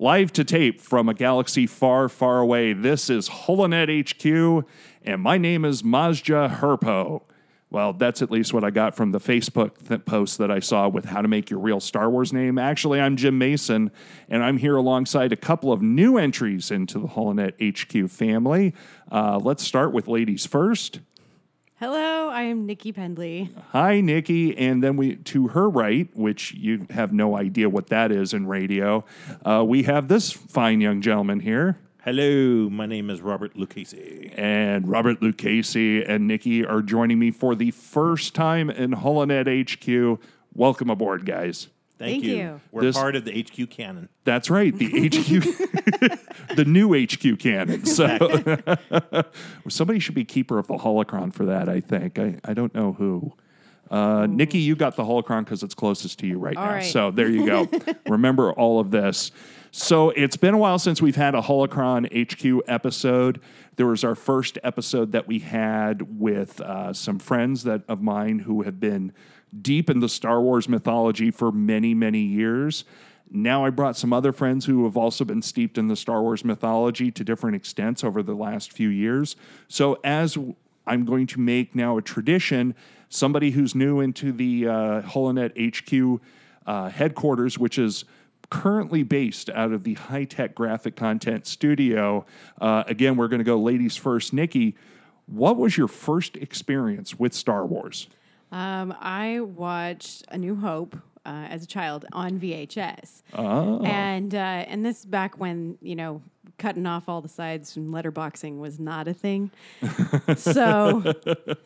live to tape from a galaxy far, far away. This is Holonet HQ, and my name is Mazja Herpo. Well, that's at least what I got from the Facebook th- post that I saw with how to make your real Star Wars name. Actually, I'm Jim Mason, and I'm here alongside a couple of new entries into the Holonet HQ family. Uh, let's start with ladies first. Hello, I am Nikki Pendley. Hi, Nikki. And then we to her right, which you have no idea what that is in radio, uh, we have this fine young gentleman here. Hello, my name is Robert Lucchese. And Robert Lucchese and Nikki are joining me for the first time in Holonet HQ. Welcome aboard, guys. Thank you. We're This- part of the HQ canon. That's right, the HQ, the new HQ canon. So somebody should be keeper of the holocron for that. I think I, I don't know who. Uh, Nikki, you got the holocron because it's closest to you right All now. right. So there you go. Remember all of this. So it's been a while since we've had a holocron HQ episode. There was our first episode that we had with uh, some friends that of mine who have been deep in the Star Wars mythology for many, many years. Now I brought some other friends who have also been steeped in the Star Wars mythology to different extents over the last few years. So as I'm going to make now a tradition, somebody who's new into the uh, Holonet HQ uh, headquarters, which is currently based out of the high tech graphic content studio. Uh, again, we're going to go ladies first. Nikki, what was your first experience with Star Wars? Um, I watched A New Hope uh, as a child on VHS, Oh. and uh, and this back when you know cutting off all the sides and letterboxing was not a thing. so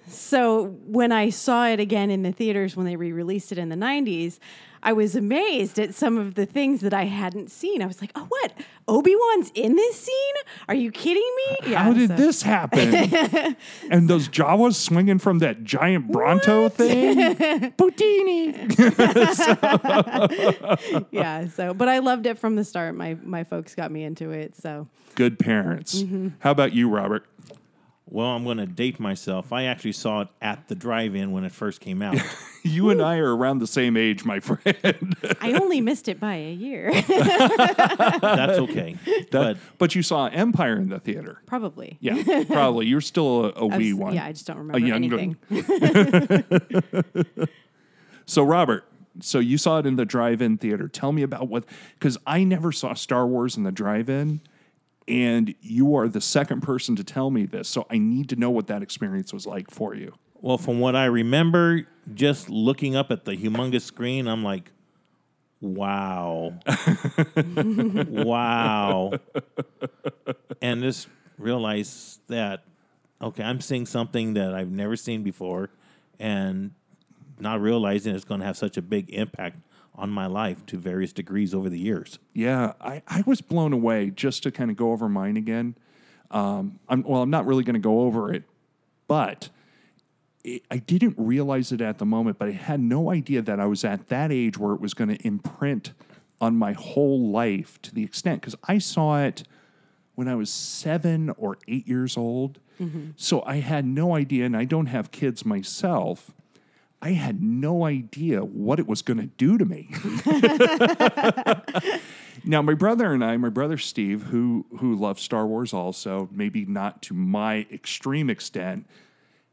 so when I saw it again in the theaters when they re-released it in the '90s. I was amazed at some of the things that I hadn't seen. I was like, "Oh, what? Obi Wan's in this scene? Are you kidding me?" How did so- this happen? and those Jawas swinging from that giant Bronto thing? Boutini. yeah so but i loved it from the start my my folks got me into it so Good parents. Mm-hmm. How about you, Robert? Well, I'm going to date myself. I actually saw it at the drive-in when it first came out. You and I are around the same age, my friend. i only missed it by a year That's okay. but but you saw Empire in the theater. probably Yeah, probably. You're still a, wee was- one. yeah i just don't remember young anything So, Robert, so you saw it in the drive-in theater. Tell me about what, because I never saw Star Wars in the drive-in, and you are the second person to tell me this. So I need to know what that experience was like for you. well, from what I remember, just looking up at the humongous screen, I'm like, wow, wow, and just realize that okay, I'm seeing something that I've never seen before, and not realizing it's going to have such a big impact on my life to various degrees over the years. Yeah, I, I was blown away just to kind of go over mine again. Um, I'm, well, I'm not really going to go over it, but it, I didn't realize it at the moment, but I had no idea that I was at that age where it was going to imprint on my whole life to the extent because I saw it when I was seven or eight years old. So I had no idea, and I don't have kids myself. I had no idea what it was going to do to me. Now, my brother and I, my brother Steve, who who loves Star Wars also, maybe not to my extreme extent,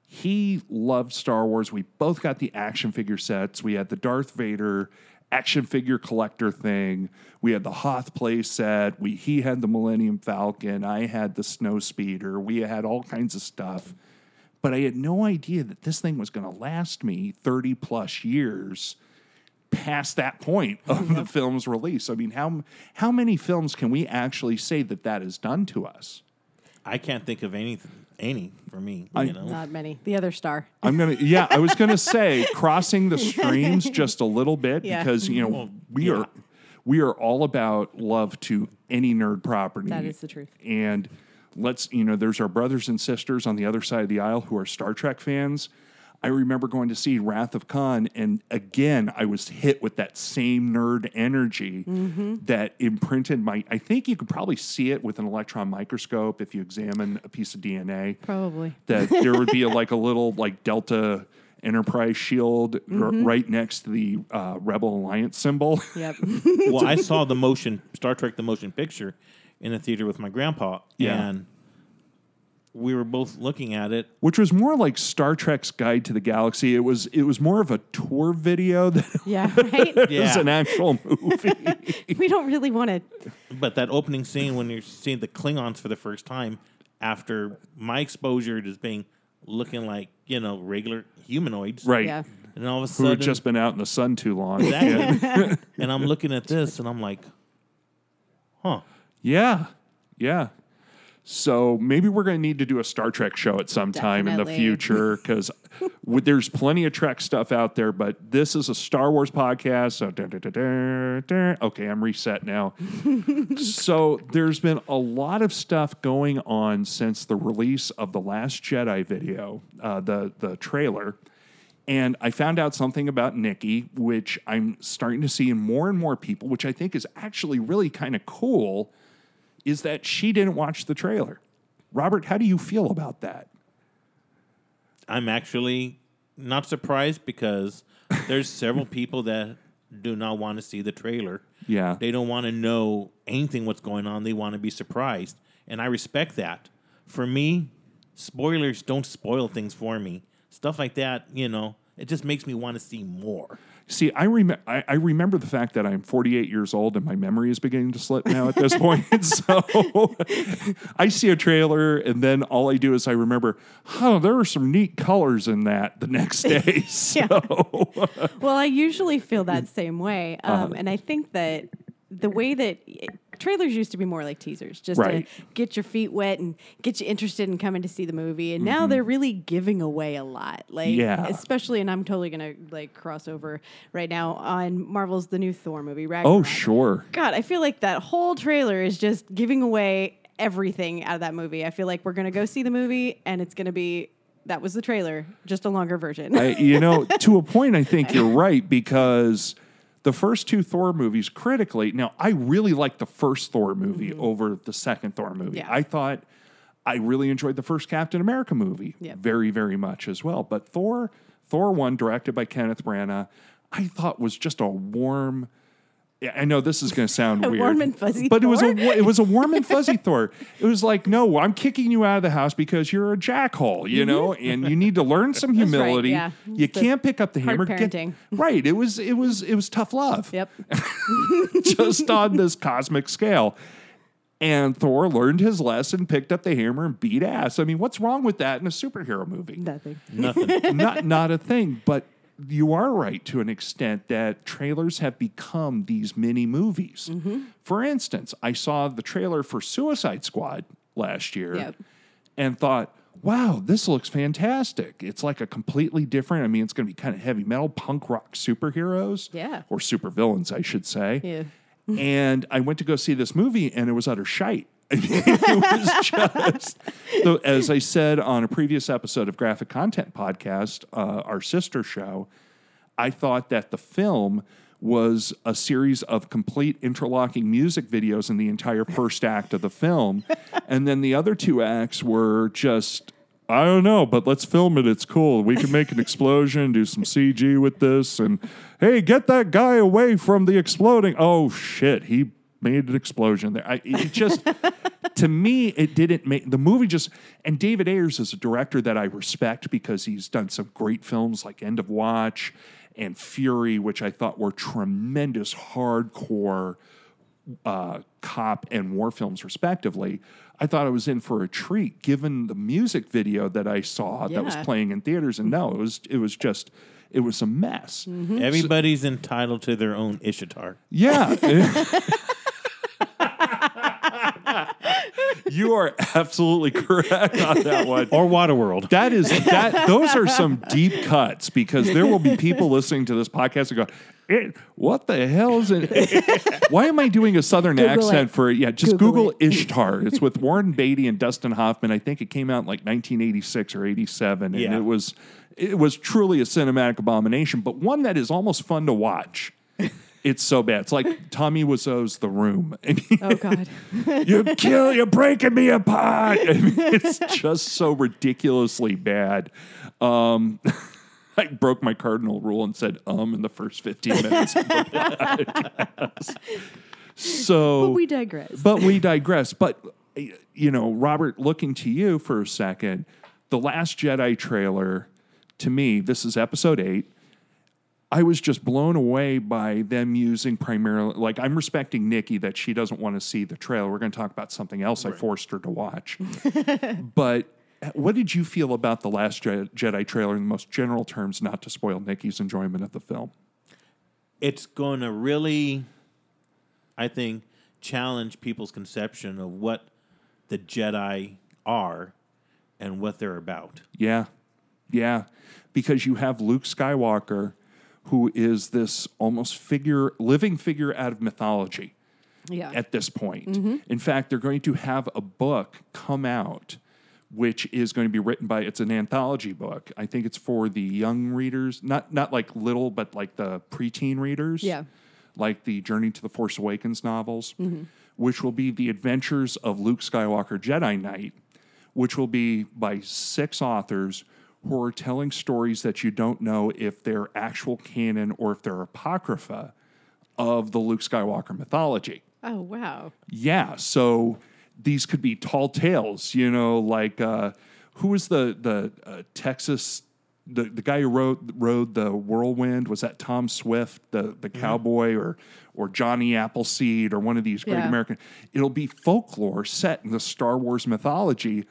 he loved Star Wars. We both got the action figure sets. We had the Darth Vader action figure collector thing. We had the Hoth play set. We he had the Millennium Falcon. I had the Snow Speeder. We had all kinds of stuff. But I had no idea that this thing was going to last me 30 plus years past that point of the film's release. I mean, how how many films can we actually say that that has done to us? I can't think of anything, any for me. I- you know, not many the other star I'm gonna, yeah, I was gonna say crossing the streams just a little bit Yeah. because you know we are we are all about love to any nerd property. That is the truth. And let's you know, there's our brothers and sisters on the other side of the aisle who are Star Trek fans. I remember going to see Wrath of Khan, and again, I was hit with that same nerd energy that imprinted my. I think you could probably see it with an electron microscope if you examine a piece of DNA probably that there would be a, like a little like delta Enterprise shield Mm-hmm. right next to the uh, Rebel Alliance symbol. Yep. well, I saw the motion Star Trek the motion picture in a theater with my grandpa, Yeah. and we were both looking at it. which was more like Star Trek's Guide to the Galaxy. It was it was more of a tour video than yeah. Right. was Yeah. an actual movie. we don't really want to. But that opening scene when you're seeing the Klingons for the first time after my exposure to being looking like you know regular humanoids, right. Yeah. And all of a sudden, Who sudden, had just been out in the sun too long. Exactly. and I'm looking at this and I'm like, huh. Yeah. Yeah. So maybe we're going to need to do a Star Trek show at some time in the future because there's plenty of Trek stuff out there, but this is a Star Wars podcast. So, dun, dun, dun. okay, I'm reset now. so there's been a lot of stuff going on since the release of the Last Jedi video, uh, the the trailer. And I found out something about Nikki, which I'm starting to see in more and more people, which I think is actually really kind of cool, is that she didn't watch the trailer. Robert, how do you feel about that? I'm actually not surprised because there's several people that do not want to see the trailer. Yeah. They don't want to know anything what's going on. They want to be surprised. And I respect that. For me, spoilers don't spoil things for me. Stuff like that, you know, it just makes me want to see more. See, I, rem- I, I remember the fact that I'm 48 years old and my memory is beginning to slip now at this point. so I see a trailer and then all I do is I remember, oh, there were some neat colors in that the next day. so Well, I usually feel that same way, Uh-huh. um, and I think that the way that trailers used to be more like teasers, just Right. to get your feet wet and get you interested in coming to see the movie. And now they're really giving away a lot, like Mm-hmm. Yeah. especially. And I'm totally gonna like cross over right now on Marvel's the new Thor movie. Right? Oh, sure. God, I feel like that whole trailer is just giving away everything out of that movie. I feel like we're gonna go see the movie, and it's gonna be that was the trailer, just a longer version. I, you know, to a point, I think you're right because the first two Thor movies, critically, now I really liked the first Thor movie mm-hmm. over the second Thor movie. Yeah. I thought I really enjoyed the first Captain America movie Yep. very, very much as well. But Thor, Thor one, directed by Kenneth Branagh, I thought was just a warm. Yeah, I know this is going to sound A weird, warm and fuzzy but it was a it was a warm and fuzzy Thor. It was like, no, I'm kicking you out of the house because you're a jackhole, you know, and you need to learn some Mm-hmm. Right, humility. yeah. You the can't pick up the hard hammer. Get- parenting. right. It was it was it was tough love. yep. Just on this cosmic scale. And Thor learned his lesson, picked up the hammer, and beat ass. I mean, what's wrong with that in a superhero movie? Nothing. Nothing. not not a thing. But you are right to an extent that trailers have become these mini movies. Mm-hmm. For instance, I saw the trailer for Suicide Squad last year Yep. and thought, wow, this looks fantastic. It's like a completely different, I mean, it's going to be kind of heavy metal, punk rock superheroes. Yeah. Or supervillains, I should say. Yeah. And I went to go see this movie, and it was utter shite. it was just, so as I said on a previous episode of Graphic Content Podcast, uh, our sister show, I thought that the film was a series of complete interlocking music videos in the entire first act of the film. And then the other two acts were just, I don't know, but let's film it. It's cool. We can make an explosion, do some CG with this. And hey, get that guy away from the exploding. Oh, shit. He made an explosion there. I, it just, to me, it didn't make the movie just. And David Ayers is a director that I respect because he's done some great films like End of Watch and Fury, which I thought were tremendous hardcore uh, cop and war films, respectively. I thought I was in for a treat, given the music video that I saw that was playing in theaters. And no, it was it was just it was a mess. Everybody's entitled to their own Ishtar. Yeah. you are absolutely correct on that one. Or Waterworld. That is that. Those are some deep cuts because there will be people listening to this podcast and go, "Eh, "What the hell is it? Why am I doing a southern Google accent it. for it?" Yeah, just Google Google, Ishtar. It's with Warren Beatty and Dustin Hoffman. I think it came out in like 1986 or 87, and Yeah. it was it was truly a cinematic abomination, but one that is almost fun to watch. It's so bad. It's like Tommy Wiseau's The Room. And Oh God. you kill, you're breaking me apart. I mean, it's just so ridiculously bad. Um, I broke my cardinal rule and said um in the first 15 minutes. of the podcast. so But we digress. but we digress. But you know, Robert, looking to you for a second, the Last Jedi trailer, to me, this is episode eight. I was just blown away by them using primarily, like, I'm respecting Nikki that she doesn't want to see the trailer. We're going to talk about something else I forced her to watch. but eh, what did you feel about the Last Je- Jedi trailer in the most general terms, not to spoil Nikki's enjoyment of the film? it's going to really, I think, challenge people's conception of what the Jedi are and what they're about. Yeah. Yeah. Because you have Luke Skywalker, who is this almost figure, living figure out of mythology yeah. at this point. Mm-hmm. In fact, they're going to have a book come out, which is going to be written by, it's an anthology book. I think it's for the young readers, not, not like little, but like the preteen readers. Yeah. Like the Journey to the Force Awakens novels, mm-hmm. which will be the adventures of Luke Skywalker Jedi Knight, which will be by six authors who are telling stories that you don't know if they're actual canon or if they're apocrypha of the Luke Skywalker mythology. oh wow. Yeah, so these could be tall tales, you know, like uh, who was the the uh, Texas the, the guy who rode rode the whirlwind was that Tom Swift, the the cowboy, or or Johnny Appleseed, or one of these great Yeah. American. It'll be folklore set in the Star Wars mythology,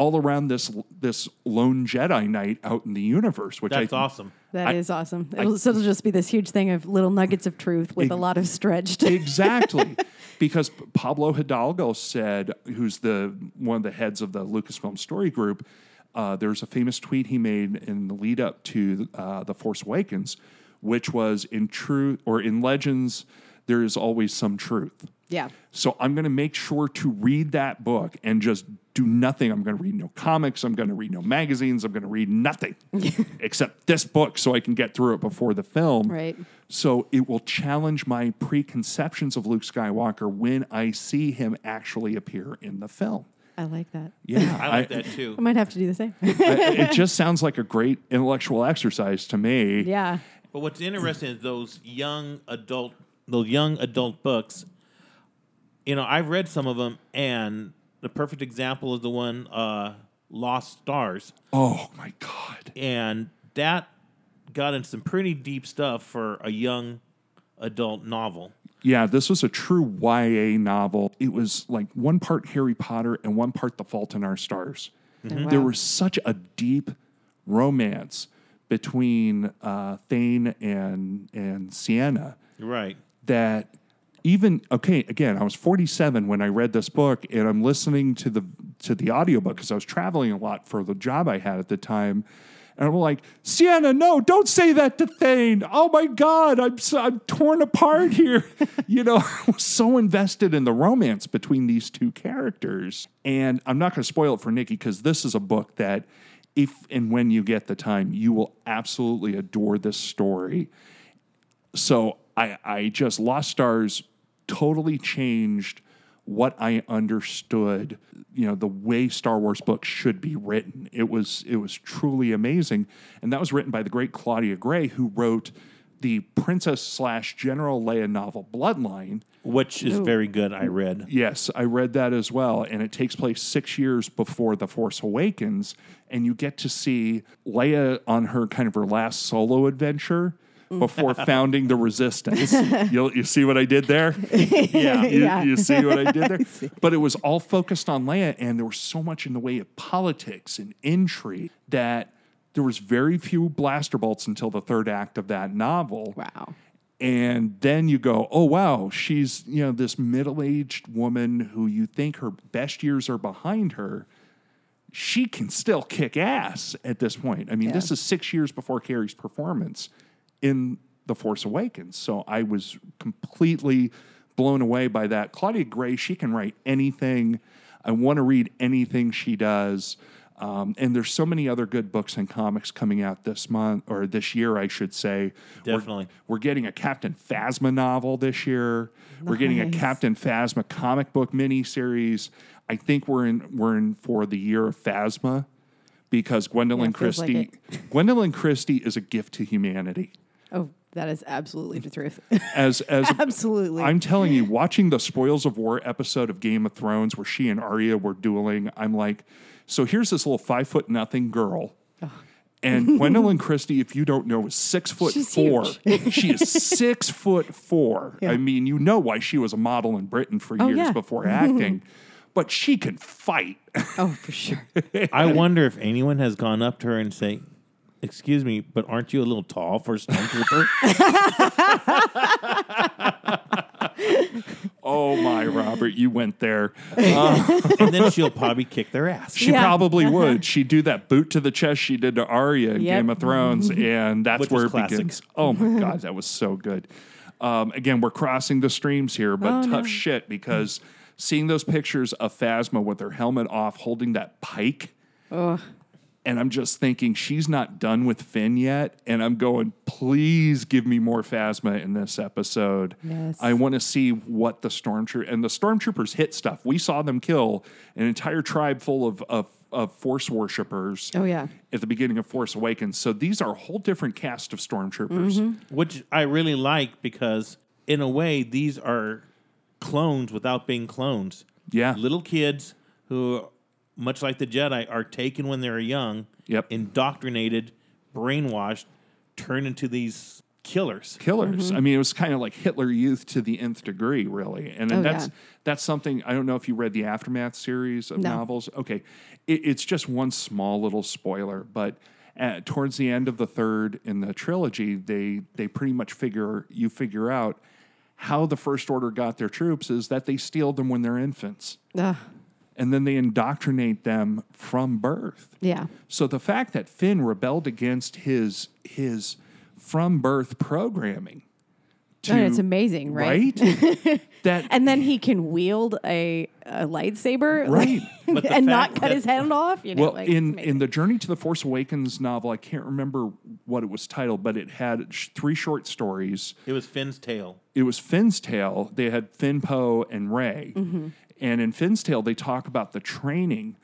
all around this this lone Jedi Knight out in the universe, which That's I awesome. That is awesome. It'll, so it'll just be this huge thing of little nuggets of truth with a lot of stretched. exactly because Pablo Hidalgo said, who's the one of the heads of the Lucasfilm Story Group. Uh, there's a famous tweet he made in the lead up to uh, the Force Awakens, which was in truth or in Legends, there is always some truth. Yeah. So I'm going to make sure to read that book and just do nothing. I'm going to read no comics. I'm going to read no magazines. I'm going to read nothing except this book so I can get through it before the film. Right. So it will challenge my preconceptions of Luke Skywalker when I see him actually appear in the film. I like that. Yeah. I like that too. I might have to do the same. It just sounds like a great intellectual exercise to me. yeah. But what's interesting is those young adult, those young adult books. You know, I've read some of them, and the perfect example is the one uh, "Lost Stars," Oh my God. and that got in some pretty deep stuff for a young adult novel. Yeah, this was a true YA novel. It was like one part Harry Potter and one part The Fault in Our Stars. There Wow. was such a deep romance between uh, Thane and and Ciena Right. that even okay again i was 47 when i read this book and i'm listening to the to the audiobook because i was traveling a lot for the job i had at the time and i'm like ciena no don't say that to thane. Oh my god i'm so, i'm torn apart here. You know i was so invested in the romance between these two characters and i'm not going to spoil it for nikki because this is a book that if and when you get the time you will absolutely adore this story. So I, I just Lost Stars totally changed what I understood, you know, the way Star Wars books should be written. It was it was truly amazing, and that was written by the great Claudia Gray, who wrote the Princess slash General Leia novel Bloodline. Which is very good. I read. Yes, I read that as well. And it takes place six years before The Force Awakens. And you get to see Leia on her kind of her last solo adventure before founding the Resistance. You'll, you see what I did there? Yeah. You, Yeah. you see what I did there? But it was all focused on Leia, and there was so much in the way of politics and intrigue that there was very few blaster bolts until the third act of that novel Wow. and then you go oh wow she's you know this middle-aged woman who you think her best years are behind her she can still kick ass at this point i mean Yeah. this is six years before carrie's performance in the force awakens so i was completely blown away by that claudia gray she can write anything i want to read anything she does um, and there's so many other good books and comics coming out this month or this year, I should say. We're- Definitely. we're getting a Captain Phasma novel this year. We're getting a Captain Phasma comic book miniseries. I think we're in we're in for the year of Phasma because Gwendoline Yeah, feels like Christie, Gwendoline Christie is a gift to humanity. Oh, that is absolutely mm. the truth. As as absolutely. I'm telling you, watching the Spoils of War episode of Game of Thrones where she and Arya were dueling, I'm like, so here's this little five foot nothing girl. And Gwendoline Christie, if you don't know, is six foot She's four. she is six foot four. I mean, you know why she was a model in Britain for Oh, years yeah. before acting, but she can fight. oh, for sure. I wonder if anyone has gone up to her and say, "Excuse me, but aren't you a little tall for a stormtrooper?" oh my, Robert, you went there. and then she'll probably kick their ass. She Yeah. probably would. She'd do that boot to the chest she did to Arya in Yep. Game of Thrones, and that's Which where it classic. begins. Oh my god, that was so good. Um, again, we're crossing the streams here, but Oh, tough no. shit because seeing those pictures of Phasma with her helmet off, holding that pike, and I'm just thinking she's not done with Finn yet, and I'm going, please give me more Phasma in this episode. Yes. I want to see what the stormtrooper and the stormtroopers hit stuff. We saw them kill an entire tribe full of of, of Force worshippers. Oh, yeah. At the beginning of Force Awakens, so these are a whole different cast of stormtroopers. Mm-hmm. which I really like because in a way these are clones without being clones. Yeah. little kids who, much like the Jedi, are taken when they're young, Yep. indoctrinated, brainwashed, turned into these killers. killers. Mm-hmm. I mean, it was kind of like Hitler Youth to the nth degree, really. And then Oh, that's yeah. that's something I don't know if you read the aftermath series of No. novels. Okay, it, it's just one small little spoiler, but. At, towards the end of the third in the trilogy, they they pretty much figure you figure out how the First Order got their troops is that they steal them when they're infants, Ugh. And then they indoctrinate them from birth. yeah. So the fact that Finn rebelled against his his from birth programming, to, Oh, it's amazing, right? right? that And then he can wield a, a lightsaber, Right. But the and not cut that- his hand off. You know, well like, in in the Journey to the Force Awakens novel, I can't remember what it was titled, but it had sh- three short stories. It was Finn's Tale. It was Finn's Tale. They had Finn, Poe, and Rey, Mm-hmm. and in Finn's Tale, they talk about the training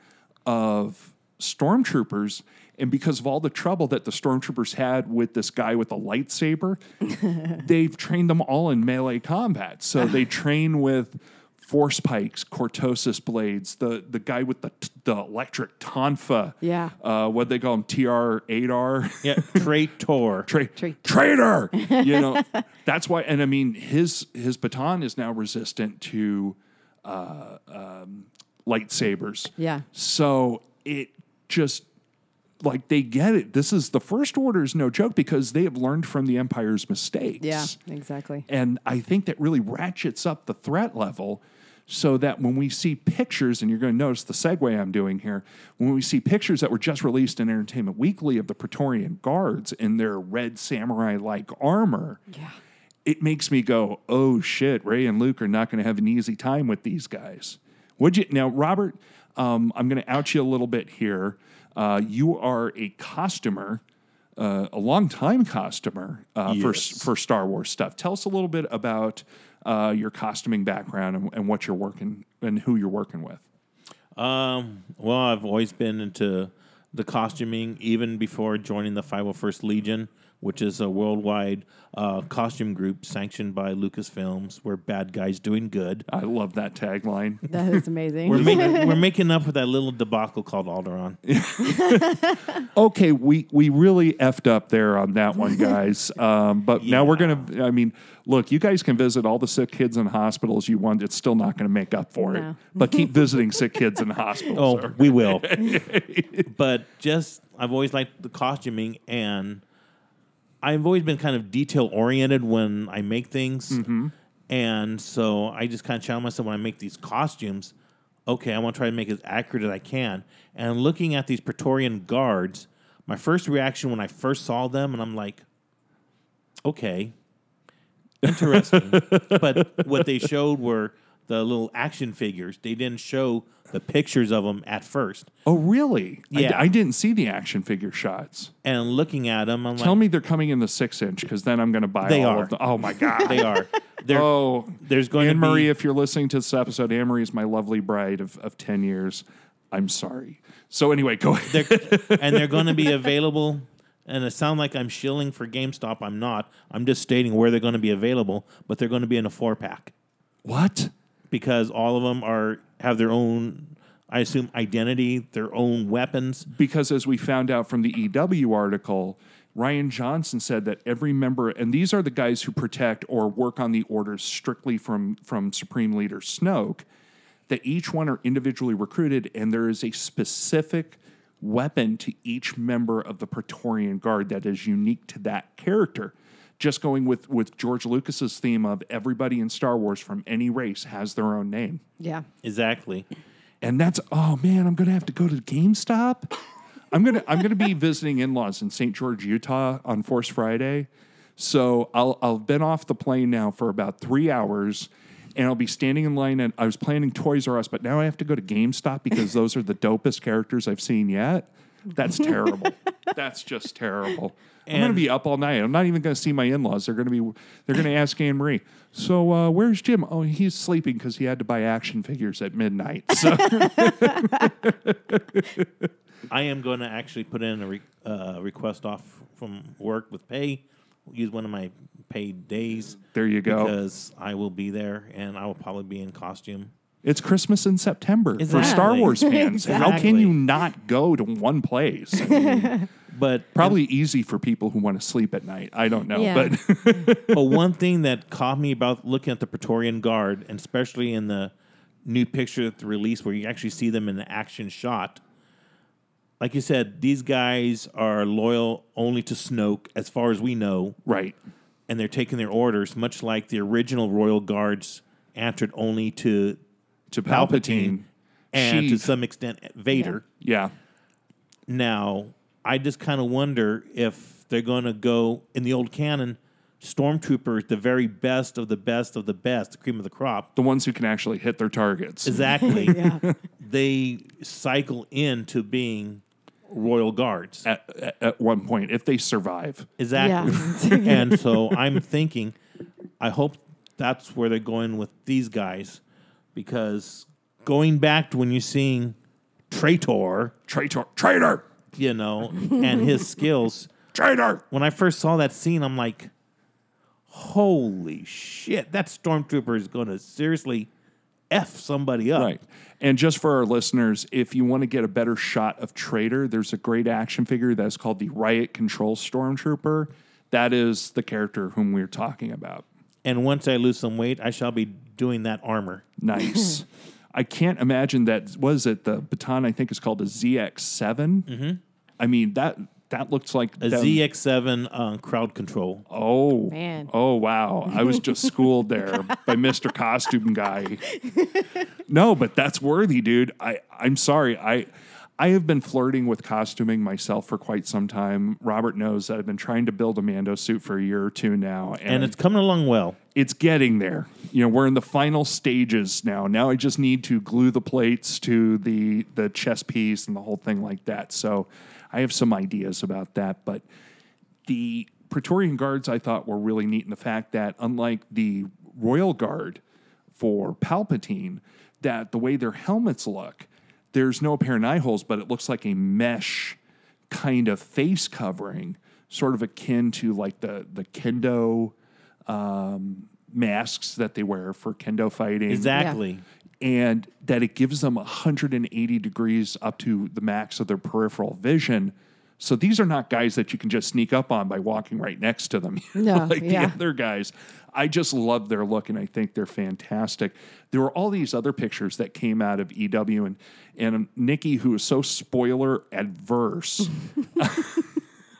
of stormtroopers. And because of all the trouble that the stormtroopers had with this guy with a lightsaber, they've trained them all in melee combat. So they train with force pikes, cortosis blades, the the guy with the the electric tonfa. Yeah. Uh, what they call him, TR eight R. Yeah, traitor. Tra- Tra- traitor. you know, that's why. And I mean, his his baton is now resistant to uh, um, lightsabers. Yeah. So it just like they get it. This is the first order is no joke because they have learned from the Empire's mistakes. yeah, exactly. And I think that really ratchets up the threat level so that when we see pictures, and you're going to notice the segue I'm doing here, when we see pictures that were just released in Entertainment Weekly of the Praetorian Guards in their red samurai like armor, Yeah. it makes me go, oh shit, Rey and Luke are not going to have an easy time with these guys. Would you? Now, Robert, um, I'm going to out you a little bit here. Uh, you are a customer, uh, a long time costumer uh, for Yes. for Star Wars stuff. Tell us a little bit about uh, your costuming background and, and what you're working and who you're working with. Um, well, I've always been into the costuming, even before joining the 501st Legion, which is a worldwide uh, costume group sanctioned by Lucasfilms, where bad guys doing good. I love that tagline. That is amazing. We're, making, we're making up for that little debacle called Alderaan. Okay, we we really effed up there on that one, guys. Um, but now we're gonna. I mean, look, you guys can visit all the sick kids in hospitals you want. It's still not going to make up for it. But keep visiting sick kids in hospitals. Oh, sir. we will. but just, I've always liked the costuming, and I've always been kind of detail oriented when I make things. Mm-hmm. And so I just kind of challenge myself when I make these costumes. Okay, I want to try to make it as accurate as I can. And looking at these Praetorian guards, my first reaction when I first saw them, and I'm like, okay, interesting. but what they showed were the little action figures. They didn't show the pictures of them at first. Oh, really? Yeah. I, didn't see the action figure shots. And looking at them, I'm like Tell like, me they're coming in the six inch because then I'm going to buy They all are. of them. Oh my god, they are. They're, Oh, there's going Anne to Marie, be if you're listening to this episode, Anne Marie is my lovely bride of, of ten years. I'm sorry. So anyway, go ahead. They're, and they're going to be available. And it sounds like I'm shilling for GameStop. I'm not. I'm just stating where they're going to be available, but they're going to be in a four pack What? Because all of them are have their own, I assume, identity, their own weapons. because as we found out from the EW article, Rian Johnson said that every member, and these are the guys who protect or work on the orders strictly from from Supreme Leader Snoke, that each one are individually recruited, and there is a specific weapon to each member of the Praetorian Guard that is unique to that character. Just going with with George Lucas's theme of everybody in Star Wars from any race has their own name. Yeah. Exactly. And that's oh man, I'm gonna have to go to GameStop. I'm gonna I'm gonna be visiting in-laws in St. George, Utah on Force Friday. So I'll I'll been off the plane now for about three hours and I'll be standing in line and I was planning Toys R Us, but now I have to go to GameStop because those are the dopest characters I've seen yet. That's terrible. That's just terrible. I'm gonna be up all night. I'm not even gonna see my in-laws. They're gonna be they're gonna ask Anne Marie. So uh, where's Jim? Oh, he's sleeping because he had to buy action figures at midnight. So I am going to actually put in a re- uh, request off from work with pay. Use one of my paid days. There you go. Because I will be there and I will probably be in costume. It's Christmas in September for Star Wars fans. How can you not go to one place? I mean, But probably easy for people who want to sleep at night. I don't know, Yeah. but but one thing that caught me about looking at the Praetorian Guard, and especially in the new picture that they released where you actually see them in the action shot, like you said, these guys are loyal only to Snoke, as far as we know, right. and they're taking their orders, much like the original Royal Guards answered only to To Palpatine Palpatine, and to some extent Vader. yeah. Now, I just kind of wonder if they're going to go in the old canon. Stormtroopers, the very best of the best of the best, the cream of the crop. The ones who can actually hit their targets. Exactly. Yeah. they cycle into being royal guards. at, at, at one point, if they survive. Exactly. and so I'm thinking, I hope that's where they're going with these guys, because going back to when you're seeing Traitor, Traitor, traitor, you know, and his skills. traitor. When I first saw that scene, I'm like, holy shit, that stormtrooper is going to seriously F somebody up. Right. And just for our listeners, if you want to get a better shot of Traitor, there's a great action figure that's called the Riot Control Stormtrooper. That is the character whom we're talking about. And once I lose some weight, I shall be doing that armor. Nice. I can't imagine that. Was it the baton? I think is called a ZX7. Mm-hmm. I mean that that looks like A them- ZX7 uh, crowd control. Oh Man. Oh wow! I was just schooled there by Mister Costume Guy. No, but that's worthy, dude. I I'm sorry. I I have been flirting with costuming myself for quite some time. Robert knows that I've been trying to build a Mando suit for a year or two now, and, And it's coming along well. it's getting there. You know, we're in the final stages now. Now I just need to glue the plates to the the chest piece and the whole thing like that. So I have some ideas about that, but the Praetorian Guards I thought were really neat in the fact that unlike the Royal Guard for Palpatine, that the way their helmets look, there's no apparent eye holes, but it looks like a mesh kind of face covering, sort of akin to like the the kendo um, masks that they wear for kendo fighting Exactly. and that it gives them 180 degrees up to the max of their peripheral vision. So these are not guys that you can just sneak up on by walking right next to them, No, like yeah. the other guys. I just love their look, and I think they're fantastic. There were all these other pictures that came out of EW, and and Nikki, who is so spoiler adverse.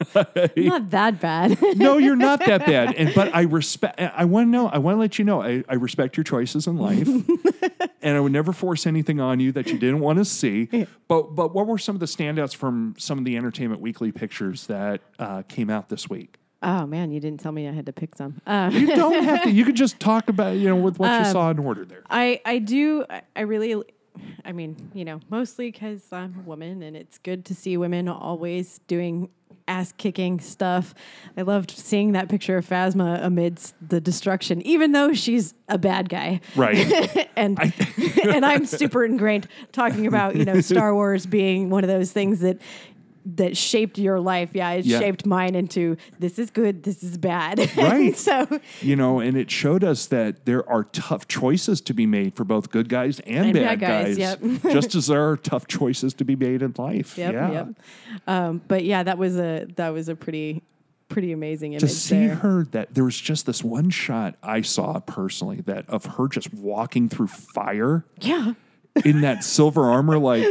Not that bad. no, you're not that bad. And but I respect. I want to know. I want to let you know. I, I respect your choices in life, and I would never force anything on you that you didn't want to see. But but what were some of the standouts from some of the Entertainment Weekly pictures that uh, came out this week? oh man, you didn't tell me I had to pick some. Uh, You don't have to. You could just talk about you know with what you saw in order there. I I do I really I mean, you know, mostly because I'm a woman and it's good to see women always doing ass kicking stuff. I loved seeing that picture of Phasma amidst the destruction, even though she's a bad guy. Right. and and I'm super ingrained talking about you know Star Wars being one of those things that that shaped your life. Yeah, it Yeah. shaped mine into this is good, this is bad. Right. so you know, and it showed us that there are tough choices to be made for both good guys and, And bad, bad guys, guys. yep. just as there are tough choices to be made in life. Yep, yeah. yep. Um, but yeah, that was a that was a pretty pretty amazing image To see there. her that there was just this one shot I saw personally that of her just walking through fire yeah. In that silver armor, like,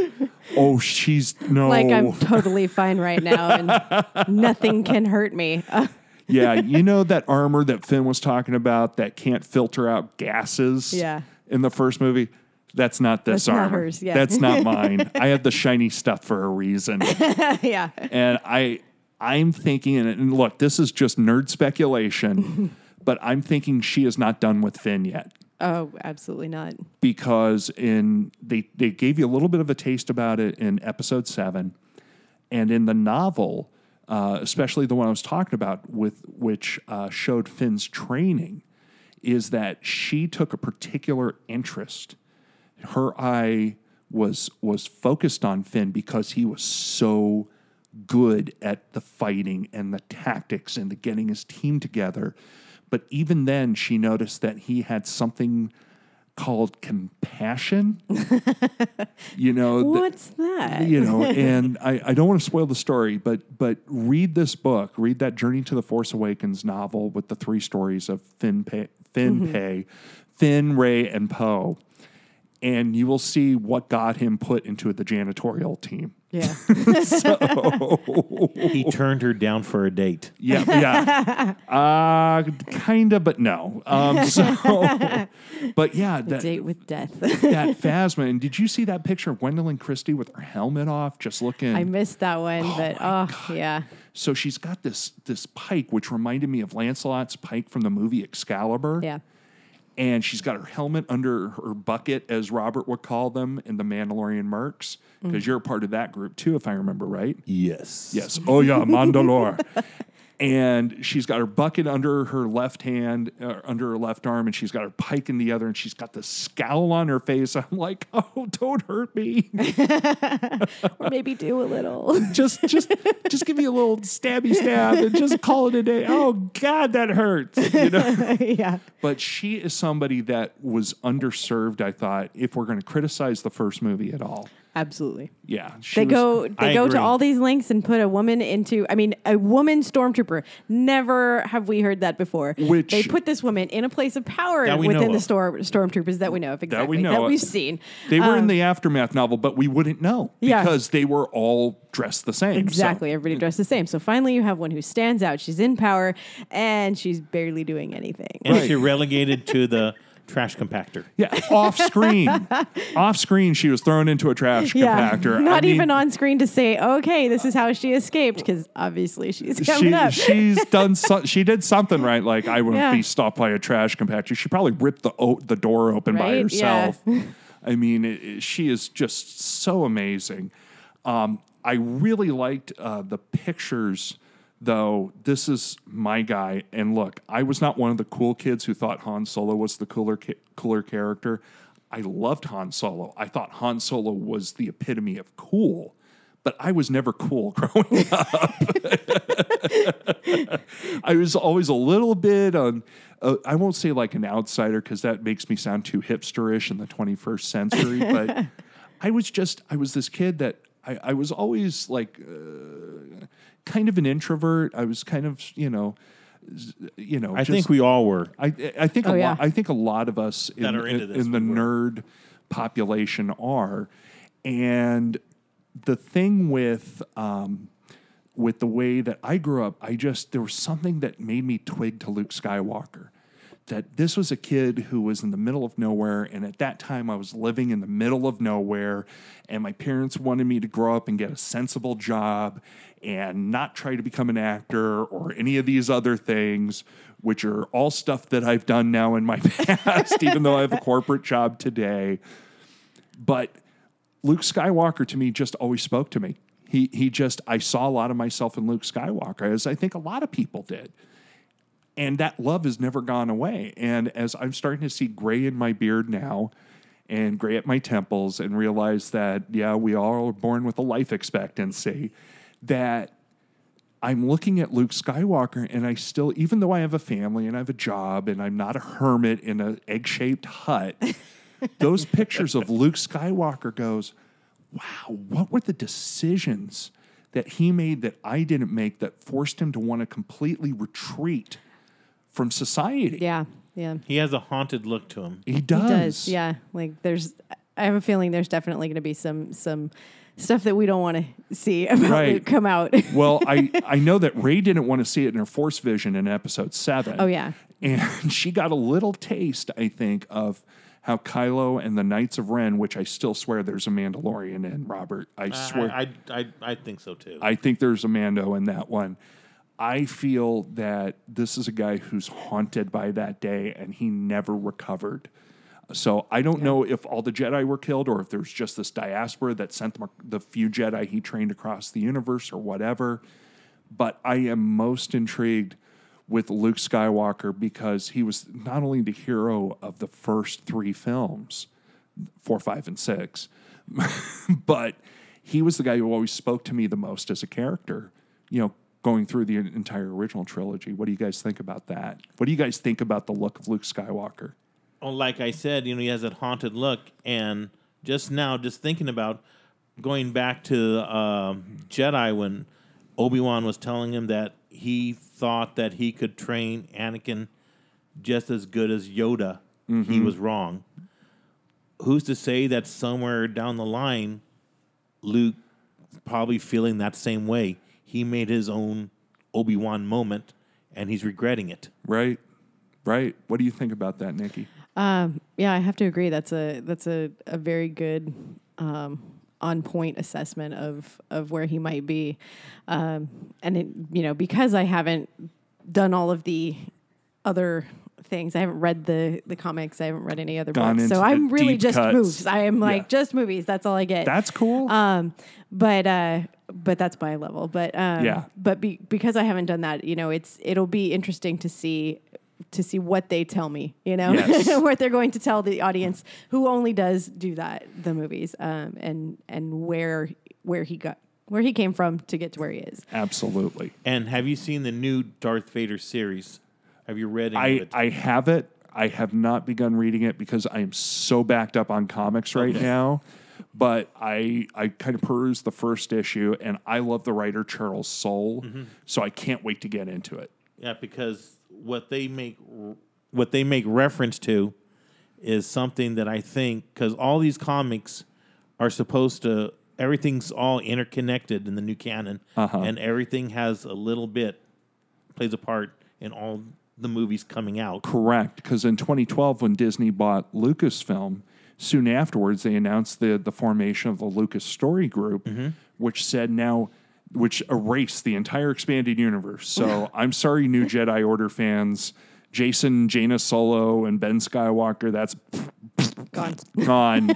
oh, she's no, Like I'm totally fine right now and nothing can hurt me. Yeah, you know that armor that Finn was talking about that can't filter out gases. Yeah. in the first movie. That's not this That's not armor. hers, yeah. That's not mine. I have the shiny stuff for a reason. yeah. and I I'm thinking and look, this is just nerd speculation, but I'm thinking she is not done with Finn yet Oh, absolutely not. because in they they gave you a little bit of a taste about it in episode 7 and in the novel uh, especially the one I was talking about with which uh, showed Finn's training is that she took a particular interest her eye was was focused on Finn because he was so good at the fighting and the tactics and the getting his team together. But even then, she noticed that he had something called compassion. you know, What's that? you know, and I, I don't want to spoil the story, but but read this book, read that Journey to the Force Awakens novel with the three stories of Finn, Pay, Finn, mm-hmm. Pay, Finn, Rey, and Poe, and you will see what got him put into the janitorial team. Yeah. So, he turned her down for a date. Yeah, yeah, uh, kind of, but no. Um, so, but yeah, that, Date with death. that Phasma. And did you see that picture of Gwendoline Christie with her helmet off, just looking? I missed that one, but oh yeah. So she's got this this pike, which reminded me of Lancelot's pike from the movie Excalibur. Yeah. And she's got her helmet under her bucket, as Robert would call them in the Mandalorian Mercs, because mm. you're a part of that group too, if I remember right. Yes. Yes. Oh yeah, Mandalore. and she's got her bucket under her left hand, uh, under her left arm, and she's got her pike in the other, and she's got the scowl on her face. I'm like, oh, don't hurt me. Or maybe do a little. just, just, just give me a little stabby stab and just call it a day. Oh God, that hurts. You know. yeah. But she is somebody that was underserved. I thought, if we're going to criticize the first movie at all, Absolutely. yeah, They was- go they I go agree. to all these links and put a woman into I mean a woman stormtrooper. Never have we heard that before. Which- they put this woman in a place of power within the storm stormtroopers that we know of exactly know of. we've seen. They were in Um, the aftermath novel, but we wouldn't know Yeah. because they were all dressed the same. So- Exactly. Everybody dressed the same. So finally, you have one who stands out. She's in power, and she's barely doing anything. And she relegated to the trash compactor. yeah, off screen, off screen, she was thrown into a trash compactor. Not I mean, even on screen to say, "Okay, this is how she escaped," because obviously she's coming She, up. she's done. So, she did something right. Like I wouldn't Yeah. be stopped by a trash compactor. She probably ripped the o- the door open by Right? Yeah. herself. I mean, it, it- she is just so amazing. Um, I really liked uh, the pictures, though. This is my guy, and look, I was not one of the cool kids who thought Han Solo was the cooler ca- cooler character. I loved Han Solo. I thought Han Solo was the epitome of cool, but I was never cool growing up. I was always a little bit on. Uh, I won't say like an outsider because that makes me sound too hipsterish in the 21st century. but I was just I was this kid that I, I was always like uh, kind of an introvert. I was kind of you know you know I just- think we all were. I I think Oh, a yeah. lot I think a lot of us in, That are into in- this, in the nerd population are, and the thing with um, with the way that I grew up, I just there was something that made me twig to Luke Skywalker. That this was a kid who was in the middle of nowhere, and at that time I was living in the middle of nowhere, and my parents wanted me to grow up and get a sensible job and not try to become an actor or any of these other things, which are all stuff that I've done now in my past, even though I have a corporate job today But Luke Skywalker to me just always spoke to me. He he just I saw a lot of myself in Luke Skywalker, as I think a lot of people did. And that love has never gone away. And as I'm starting to see gray in my beard now and gray at my temples and realize that, yeah, we all are born with a life expectancy, that I'm looking at Luke Skywalker and I still, even though I have a family and I have a job and I'm not a hermit in an egg shaped hut, those pictures of Luke Skywalker goes, wow, what were the decisions that he made that I didn't make that forced him to want to completely retreat from society? Yeah, yeah. He has a haunted look to him. He does. He does. Yeah. Like there's I have a feeling there's definitely gonna be some some stuff that we don't want to see about Right. Luke come out. Well, I, I know that Rey didn't want to see it in her Force Vision in episode seven. oh yeah. And she got a little taste, I think, of how Kylo and the Knights of Ren, which I still swear there's a Mandalorian in, Robert. I swear. I, I, I, I think so too. I think there's a Mando in that one. I feel that this is a guy who's haunted by that day and he never recovered. So I don't know if all the Jedi were killed or if there's just this diaspora that sent the few Jedi he trained across the universe or whatever. But I am most intrigued with Luke Skywalker because he was not only the hero of the first three films, four, five, and six, but he was the guy who always spoke to me the most as a character, you know, going through the entire original trilogy. What do you guys think about that? What do you guys think about the look of Luke Skywalker? oh, like I said, you know, he has that haunted look, and just now, just thinking about going back to uh, Jedi when Obi Wan was telling him that he thought that he could train Anakin just as good as Yoda, he was wrong. Who's to say that somewhere down the line, Luke probably feeling that same way? He made his own Obi Wan moment, and he's regretting it. Right? Right. What do you think about that, Nikki? Um, yeah, I have to agree. That's a that's a, a very good um, on point assessment of of where he might be. Um, and it, you know, because I haven't done all of the other things, I haven't read the the comics. I haven't read any other Gone books, so I'm really just cuts. movies. I am like Yeah. just movies. That's all I get. That's cool. Um, but uh, but that's my level. But um, Yeah. But be, because I haven't done that, you know, it's it'll be interesting to see to see what they tell me. You know, Yes. what they're going to tell the audience who only does do that the movies, um, and and where where he got where he came from to get to where he is. Absolutely. And have you seen the new Darth Vader series? Have you read any I, of it? I have it. I have not begun reading it because I am so backed up on comics right now. But I I kind of perused the first issue and I love the writer Charles Soule. So I can't wait to get into it. yeah, because what they make what they make reference to is something that I think because all these comics are supposed to everything's all interconnected in the new canon, Uh-huh. and everything has a little bit plays a part in all the movies coming out. Correct. Because in 2012, when Disney bought Lucasfilm, soon afterwards they announced the the formation of the Lucas Story Group, which said now, which erased the entire expanded universe. So I'm sorry, new Jedi Order fans, Jason, Jaina Solo, and Ben Skywalker. That's Gone. gone.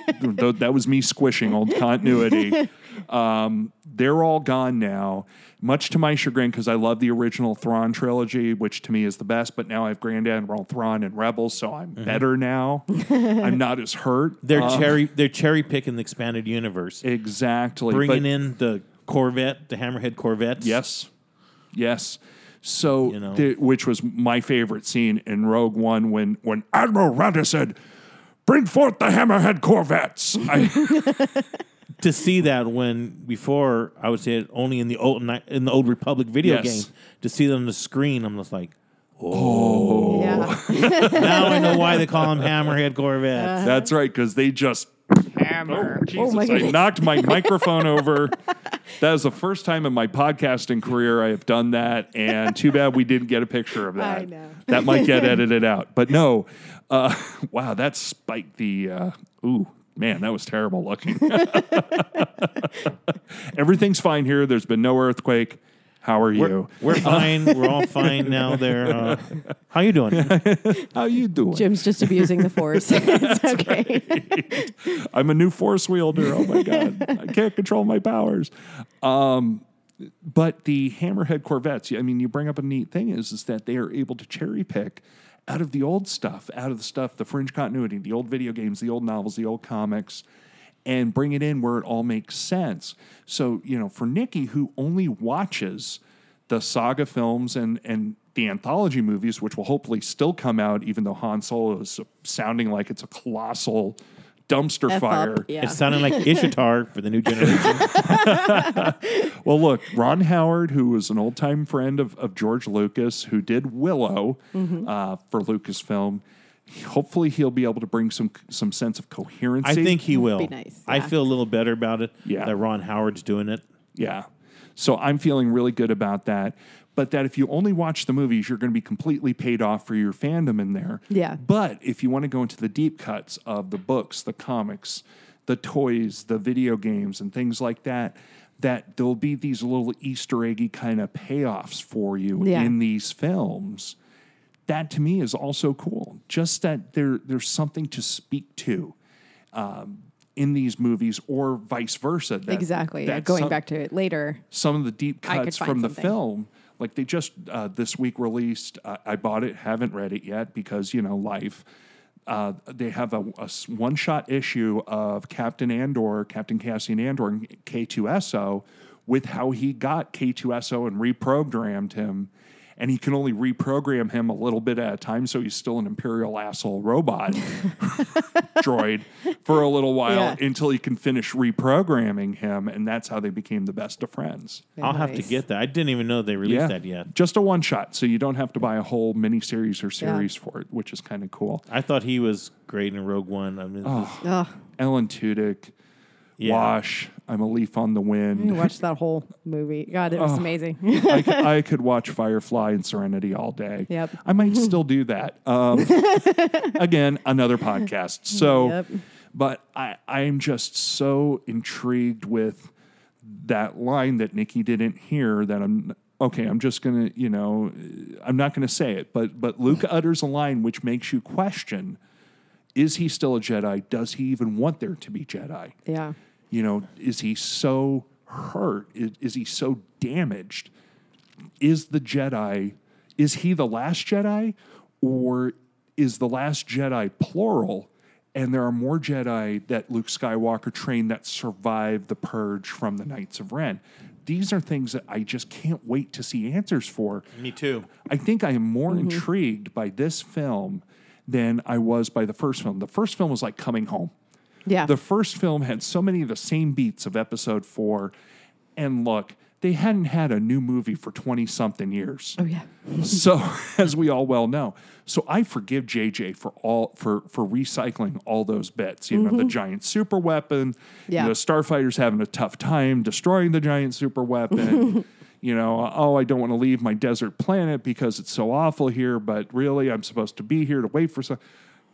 That was me squishing old continuity. Um, they're all gone now, much to my chagrin because I love the original Thrawn trilogy, which to me is the best. But now I have Grand Admiral Thrawn and Rebels, so I'm better now. I'm not as hurt. They're Um, cherry they're cherry picking the expanded universe, exactly bringing but- in the Corvette, the Hammerhead Corvettes. Yes, yes. So, You know. the- which was my favorite scene in Rogue One when when Admiral Raddus said, "Bring forth the Hammerhead Corvettes." I, to see that when before I would say it only in the old in the old Republic video Yes. game to see them on the screen, I'm just like, oh, Yeah. now I know why they call them Hammerhead Corvettes. That's right, because they just hammer. Oh, Jesus, my I goodness. knocked my microphone over. That is the first time in my podcasting career I have done that, and too bad we didn't get a picture of that. I know. That might get edited out, but no. Uh, wow, that spiked the. Uh, ooh, man, that was terrible looking. Everything's fine here. There's been no earthquake. How are We're, you? we're fine. We're all fine now. There. Uh, how you doing? How you doing? Jim's just abusing the force. it's okay. I'm a new force wielder. Oh my god, I can't control my powers. Um, but the Hammerhead Corvettes, I mean, you bring up a neat thing is is that they are able to cherry pick out of the old stuff, out of the stuff, the fringe continuity, the old video games, the old novels, the old comics, and bring it in where it all makes sense. So you know, for Nikki, who only watches the saga films and and the anthology movies, which will hopefully still come out, even though Han Solo is sounding like it's a colossal dumpster F fire. up. Yeah. It sounded like Ishtar for the new generation. Well, look, Ron Howard, who was an old time friend of, of George Lucas, who did Willow Mm-hmm. uh, for Lucasfilm, hopefully he'll be able to bring some some sense of coherency. I think he will. Be nice, I feel a little better about it. Yeah. That Ron Howard's doing it. Yeah. So I'm feeling really good about that. But that if you only watch the movies, you're going to be completely paid off for your fandom in there. Yeah. But if you want to go into the deep cuts of the books, the comics, the toys, the video games, and things like that, that there'll be these little Easter eggy kind of payoffs for you Yeah. in these films. That to me is also cool. Just that there there's something to speak to um, in these movies, or vice versa. That, exactly. Yeah, going some- back to it later. some of the deep cuts from the something. film. Like they just uh, this week released. Uh, I bought it, haven't read it yet because you know life. Uh, they have a, one shot issue of Captain Andor, Captain Cassian Andor, and K2SO with how he got K2SO and reprogrammed him. And he can only reprogram him a little bit at a time, so he's still an Imperial asshole robot droid for a little while Yeah. until he can finish reprogramming him, and that's how they became the best of friends. I'll have to get that. I didn't even know they released that yet. Just a one shot, so you don't have to buy a whole miniseries or series for it, which is kind of cool. I thought he was great in Rogue One. I mean, this- Ugh. Alan Tudyk, yeah. Wash, I'm a leaf on the I wind. watched that whole movie. God, it was amazing. I, could, I could watch Firefly and Serenity all day. Yep. I might still do that. Um, again, another podcast. So, Yep. but I, I'm just so intrigued with that line that Nikki didn't hear that I'm okay. I'm just gonna, you know, I'm not gonna say it, but but Luke utters a line which makes you question: Is he still a Jedi? Does he even want there to be Jedi? yeah. You know, is he so hurt? Is, is he so damaged? Is the Jedi, is he the last Jedi? Or is the last Jedi plural? And there are more Jedi that Luke Skywalker trained that survived the purge from the Knights of Ren. These are things that I just can't wait to see answers for. Me too. I think I am more Mm-hmm. intrigued by this film than I was by the first film. The first film was like coming home. Yeah. The first film had so many of the same beats of episode four. And look, they hadn't had a new movie for 20 something years. oh, yeah. so, as we all well know. So I forgive JJ for all for for recycling all those bits. You know, the mm-hmm. giant super weapon, Yeah. you know, starfighters having a tough time destroying the giant super weapon. you know, oh, I don't want to leave my desert planet because it's so awful here, but really I'm supposed to be here to wait for some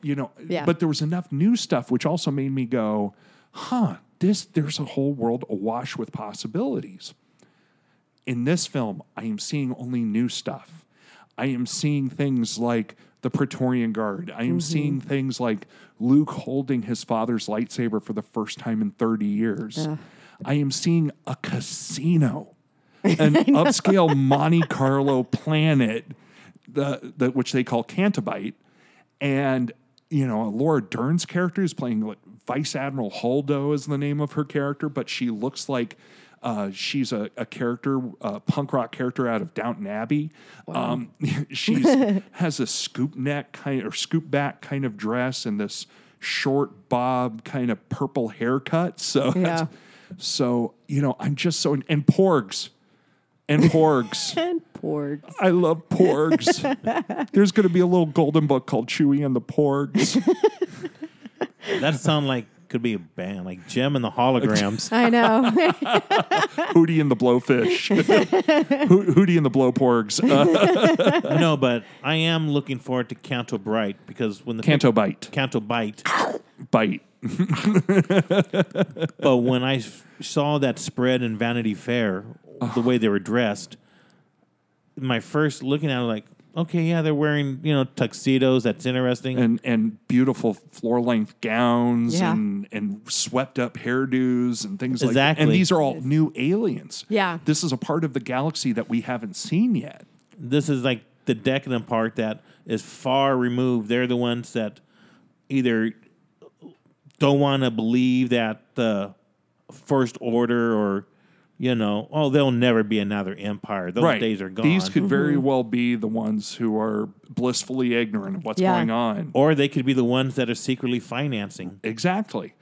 you know, Yeah. but there was enough new stuff which also made me go, huh, this there's a whole world awash with possibilities. In this film, I am seeing only new stuff. I am seeing things like the Praetorian Guard. I am seeing things like Luke holding his father's lightsaber for the first time in 30 years. I am seeing a casino, an upscale Monte Carlo planet, the, the, which they call Canto Bight. And, you know, Laura Dern's character is playing what, Vice Admiral Holdo is the name of her character, but she looks like uh, she's a, a character, a punk rock character out of Downton Abbey. Um, she's has a scoop neck kind or scoop back kind of dress and this short bob kind of purple haircut. So, Yeah. so you know, I'm just so and porgs and porgs. And porgs. I love porgs. There's going to be a little golden book called Chewie and the Porgs. That sound like could be a band like Jim and the Holograms. I know. Hootie and the Blowfish. Ho- Hootie and the Blowporgs. Uh, no, but I am looking forward to Canto Bright because when the Canto Bight. Canto Bight, Bite. but when I f- saw that spread in Vanity Fair, the way they were dressed, my first looking at it, like, okay, yeah, they're wearing you know tuxedos. That's interesting. and and beautiful floor length gowns Yeah. and and swept up hairdos and things like that. And Exactly. these are all new aliens. Yeah. This is a part of the galaxy that we haven't seen yet. this is like the decadent part that is far removed. They're the ones that either don't want to believe that the first order or you know, oh, there'll never be another empire. Those days are gone. These could very mm-hmm. well be the ones who are blissfully ignorant of what's Yeah. going on. or they could be the ones that are secretly financing. Exactly.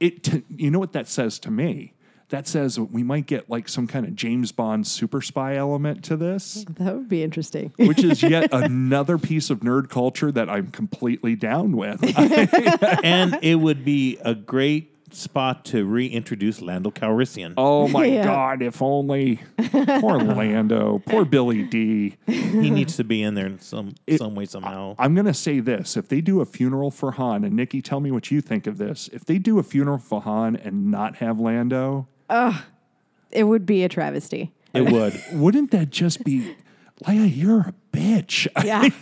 It. T- you know what that says to me? That says we might get like some kind of James Bond super spy element to this, That would be interesting. which is yet another piece of nerd culture that I'm completely down with. and it would be a great spot to reintroduce Lando Calrissian. Oh my Yeah. God! If only poor Lando, poor Billy Dee He needs to be in there in some some way somehow. I'm gonna say this: if they do a funeral for Han, and Nikki, tell me what you think of this. If they do a funeral for Han and not have Lando, it would be a travesty. It would. wouldn't that just be, Leia? You're a bitch. Yeah.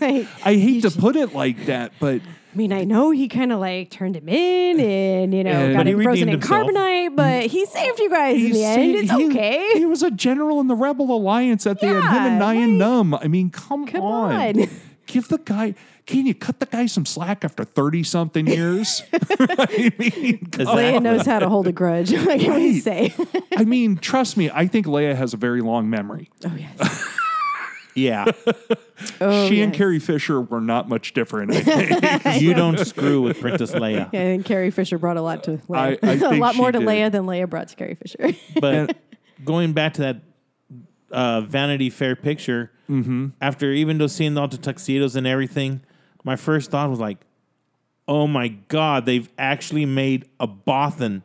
Like, I hate to put it like that, but I mean, I know he kind of like turned him in and, you know, And- got him frozen in himself. carbonite, but mm. he saved you guys in he's the end. It's he- okay. He was a general in the Rebel Alliance at the end. Him Yeah, and Nyan like- Num. I mean, come, Come on. on. Give the guy. Can you cut the guy some slack after thirty something years? I mean, Leia on. knows how to hold a grudge. What can we say? I mean, trust me. I think Leia has a very long memory. oh, yes. Yeah. Oh, she and yes. Carrie Fisher were not much different. I think. you don't screw with Princess Leia. Yeah, and Carrie Fisher brought a lot to Leia. I a think lot more she to did. Leia than Leia brought to Carrie Fisher. But going back to that uh, Vanity Fair picture, after even though seeing all the tuxedos and everything, my first thought was like, "Oh my God, they've actually made a Bothan."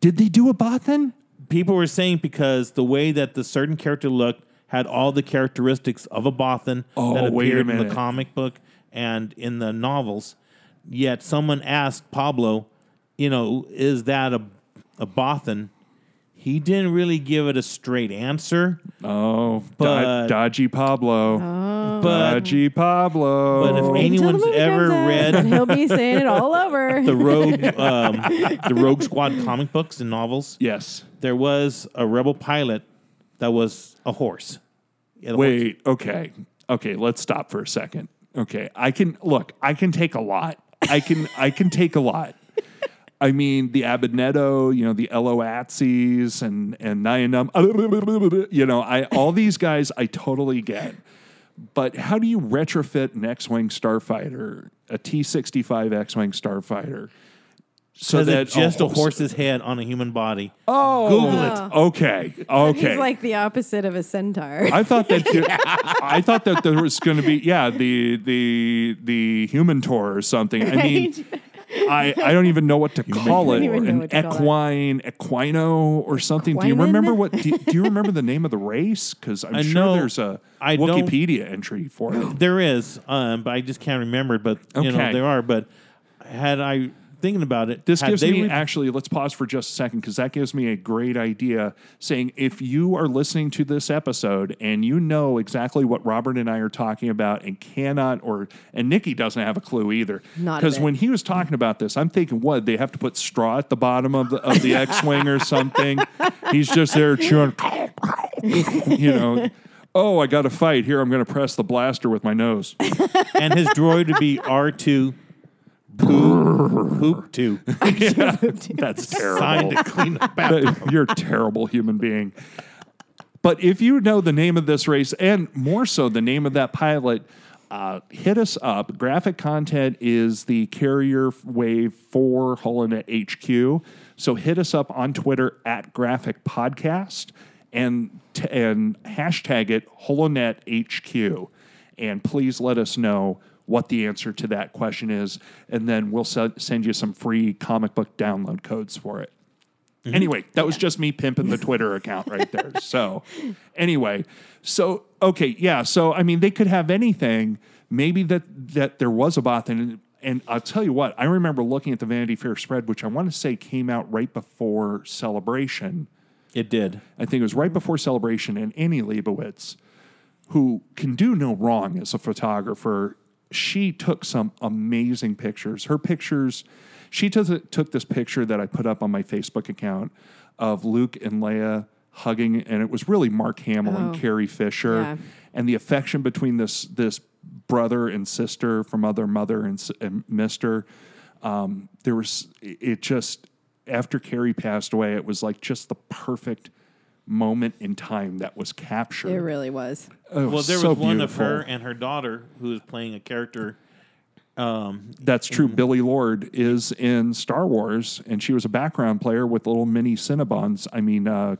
Did they do a Bothan? People were saying because the way that the certain character looked had all the characteristics of a Bothan Oh, that appeared in the comic book and in the novels. Yet someone asked Pablo, you know, is that a a Bothan? He didn't really give it a straight answer, Oh, do- But- dodgy Pablo. but dodgy Pablo. but if Until anyone's ever comes out, read he'll be saying it all over. the Rogue um, the Rogue Squad comic books and novels, yes. there was a rebel pilot that was a horse. Wait. Okay. Okay. Let's stop for a second. Okay. I can look. I can take a lot. I can. I can take a lot. I mean, the Abednedo, you know, the Eloatsis and and Nien Nunb, you know, I all these guys I totally get. But how do you retrofit an X-wing starfighter, a T-65 X-wing starfighter, so Because that it's just a horse's head on a human body. Oh, Google it. Okay, okay. He's like the opposite of a centaur. I thought that I thought that there was going to be yeah the the the human tour or something. I mean, I I don't even know what to call it. don't even know An what it. equine, equino, or something. Do you remember what? Do you, do you remember the name of the race? Because I'm I sure know- there's a I Wikipedia entry for it. There is, um, but I just can't remember it. But you know Okay. there are. But had I thinking about it, this gives me actually. Let's pause for just a second because that gives me a great idea. Saying if you are listening to this episode and you know exactly what Robert and I are talking about and cannot, or and Nikki doesn't have a clue either, because when he was talking about this, I'm thinking, what they have to put straw at the bottom of the of the X-wing or something. He's just there chewing, you know oh, I got a fight. Here, I'm going to press the blaster with my nose. and his droid would be R2 Poop, poop too. yeah, that's terrible. To clean the. You're a terrible human being. But if you know the name of this race and more so the name of that pilot, uh, hit us up. Graphic content is the carrier wave for Holonet HQ. So hit us up on Twitter at Graphic Podcast and t- and hashtag it Holonet HQ. And please let us know what the answer to that question is, and then we'll se- send you some free comic book download codes for it. Mm-hmm. Anyway, that was just me pimping the Twitter account right there. So, anyway, so okay, yeah. So I mean, they could have anything. Maybe that that there was a bot, and and I'll tell you what. I remember looking at the Vanity Fair spread, which I want to say came out right before Celebration. It did. I think it was right before Celebration, and Annie Leibovitz who can do no wrong as a photographer, she took some amazing pictures. Her pictures, she took, took this picture that I put up on my Facebook account of Luke and Leia hugging, and it was really Mark Hamill and Oh. Carrie Fisher, Yeah. and the affection between this this brother and sister from other mother and, and Mister. Um, there was it just after Carrie passed away, it was like just the perfect moment in time that was captured. It really was. It Well, there so was one beautiful. of her and her daughter who was playing a character. Um, That's true. Billie Lourd is in Star Wars, and she was a background player with little mini Cinnabons. I mean, uh,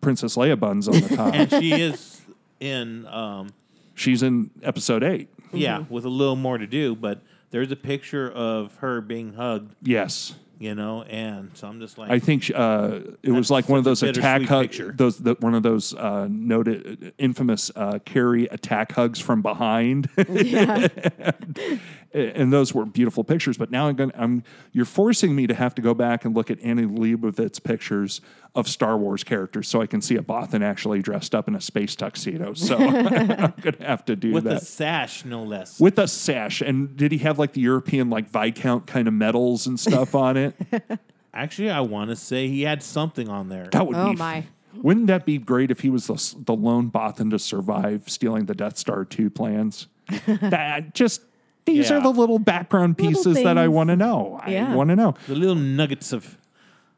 Princess Leia buns on the top. and she is in, um, She's in Episode Eight. yeah, with a little more to do. But there's a picture of her being hugged, Yes, you know, and so I'm just like, I think uh, it was like one of those attack hugs. Those the, one of those uh, noted infamous uh, Carrie attack hugs from behind. Yeah. and those were beautiful pictures. But now I'm going. I'm you're forcing me to have to go back and look at Annie Leibovitz pictures of Star Wars characters so I can see a Bothan actually dressed up in a space tuxedo. So I'm going to have to do with that. With a sash, no less. with a sash, and did he have like the European like Viscount kind of medals and stuff on it? Actually, I want to say he had something on there. That would Oh, be. my. Wouldn't that be great if he was the, the lone Bothan to survive stealing the Death Star two plans? that just these Yeah. are the little background Little pieces that I want to know. Yeah. I want to know. The little nuggets of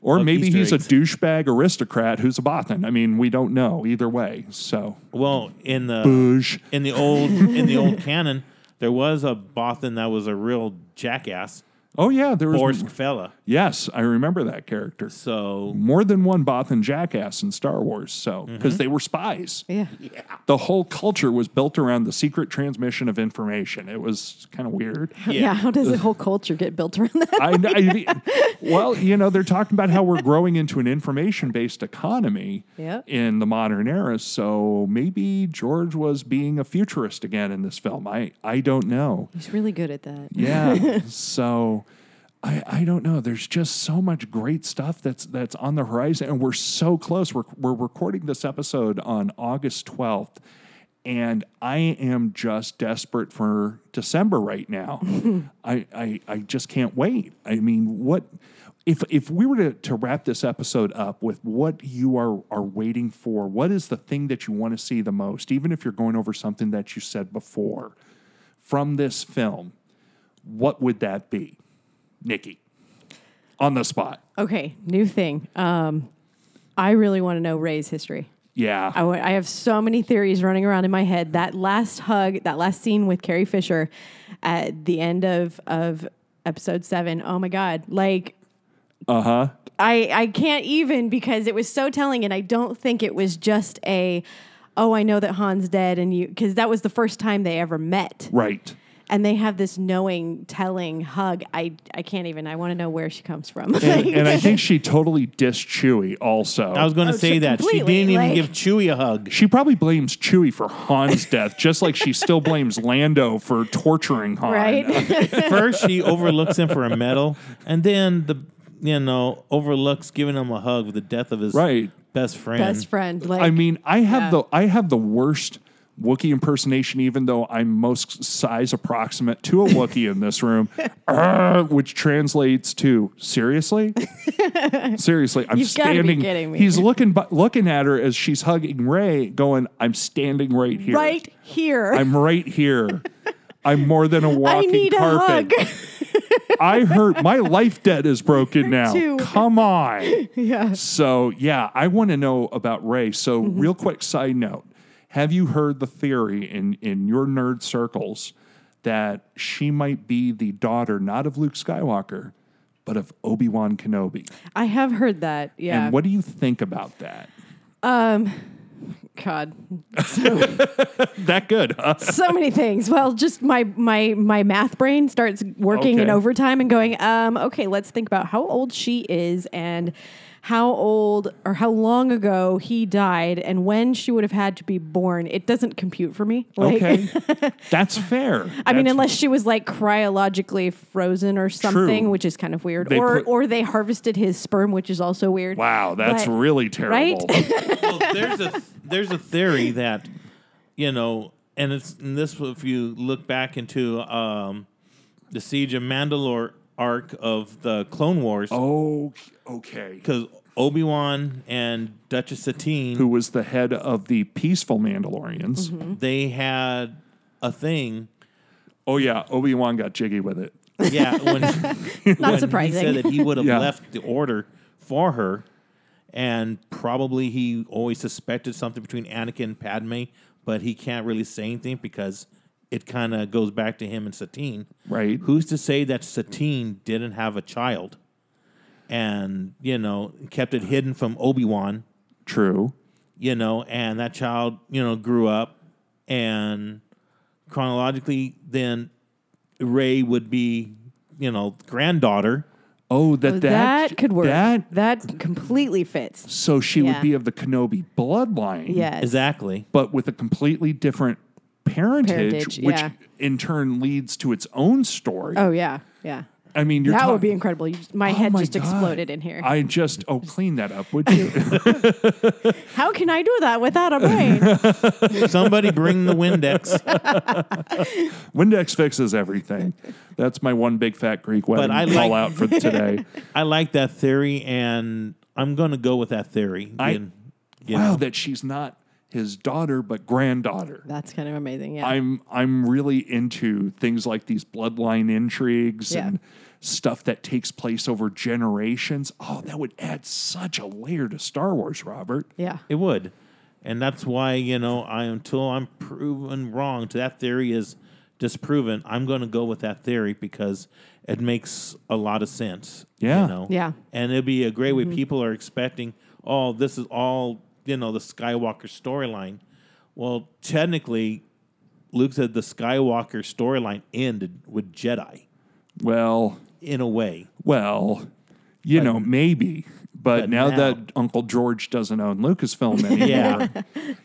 Or Of maybe Easter he's eggs. a douchebag aristocrat who's a Bothan. I mean, we don't know either way. So, well in the boosh. in the old in the old canon, there was a Bothan that was a real jackass, Oh yeah, there was. Borsk Fey'lya. Yes, I remember that character. So More than one Bothan jackass in Star Wars. So, Mm-hmm. because they were spies. Yeah. The whole culture was built around the secret transmission of information. It was kind of weird. yeah. How does the whole culture get built around that? I, I, well, you know, they're talking about how we're growing into an information based economy Yep. in the modern era. So maybe George was being a futurist again in this film. I, I don't know. He's really good at that. Yeah. so I, I don't know. There's just so much great stuff that's that's on the horizon, and we're so close. We're we're recording this episode on August 12th. And I am just desperate for December right now. I, I I just can't wait. I mean, what if if we were to, to wrap this episode up with what you are are waiting for, what is the thing that you want to see the most, even if you're going over something that you said before from this film, what would that be? Nikki. On the spot. Okay. New thing. Um, I really want to know Rey's history. Yeah. I have so many theories running around in my head. That last hug, that last scene with Carrie Fisher at the end of of episode seven. Oh my god! Like Uh-huh. I I can't even because it was so telling, and I don't think it was just a oh I know that Han's dead, and you because that was the first time they ever met, Right. And they have this knowing, telling hug. I I can't even. I want to know where she comes from. And, and I think she totally dissed Chewie also. I was going to Oh, say so that she didn't even like- give Chewie a hug. she probably blames Chewie for Han's death, just like she still blames Lando for torturing Han. right? First, she overlooks him for a medal, and then the you know overlooks giving him a hug with the death of his Right. best friend. Best friend. Like I mean, I have Yeah. the I have the worst Wookiee impersonation, even though I'm most size approximate to a Wookie in this room, uh, which translates to seriously, seriously. I'm You've be standing. kidding me. He's looking, bu- looking at her as she's hugging Rey, going, "I'm standing right here. right here. I'm right here. I'm more than a I walking need a carpet. hug. I heard my life debt is broken now. too. Come on. yeah. So yeah, I want to know about Rey. So Mm-hmm. real quick side note: Have you heard the theory in in your nerd circles that she might be the daughter not of Luke Skywalker, but of Obi Wan Kenobi? I have heard that. Yeah. And what do you think about that? Um, God. That good? Huh? so many things. Well, just my my my math brain starts working in overtime and going, um, okay, let's think about how old she is and how old or how long ago he died and when she would have had to be born. It doesn't compute for me. Like, Okay, that's fair. I mean, That's- unless she was like cryologically frozen or something, True. which is kind of weird, They or put- or they harvested his sperm, which is also weird. wow, that's But- really terrible. Right? well, there's a there's a theory that you know, and it's and this if you look back into um, the Siege of Mandalore arc of the Clone Wars, Oh, okay. because Obi Wan and Duchess Satine, Who was the head of the peaceful Mandalorians? Mm-hmm. they had a thing. Oh yeah, Obi Wan got jiggy with it. Yeah, when, when surprising. He said that he would have Yeah. left the order for her, and probably he always suspected something between Anakin and Padme, but he can't really say anything because it kind of goes back to him and Satine. Right. Who's to say that Satine didn't have a child, and you know kept it hidden from Obi Wan? True. you know, and that child, you know, grew up, and chronologically, then Rey would be, you know, granddaughter. Oh, that Oh, that, that, could work. That That, completely fits. so she would be of the Kenobi bloodline. Yes. Exactly. but with a completely different parentage, Parentage, which yeah. in turn leads to its own story. Oh yeah, yeah. I mean, you're that talk- would be incredible. You just, my Oh head my just God. exploded in here. I just oh, clean that up, would you? How can I do that without a brain? Somebody bring the Windex. Windex fixes everything. That's my one big fat Greek wedding I call like- out for today. I like that theory, and I'm going to go with that theory. I- And, you wow, know, that she's not his daughter but granddaughter. That's kind of amazing. Yeah. I'm I'm really into things like these bloodline intrigues Yeah. and stuff that takes place over generations. Oh, that would add such a layer to Star Wars, Robert. yeah. it would, and that's why you know, I until I'm proven wrong to that theory is disproven. I'm going to go with that theory because it makes a lot of sense. Yeah. you know? Yeah. and it'd be a great way. Mm-hmm. People are expecting, oh, this is all you know, the Skywalker storyline. Well, technically, Luke said the Skywalker storyline ended with Jedi Well, in a way. well, you know, maybe. But, but now, now- that Uncle George doesn't own Lucasfilm anymore, Yeah.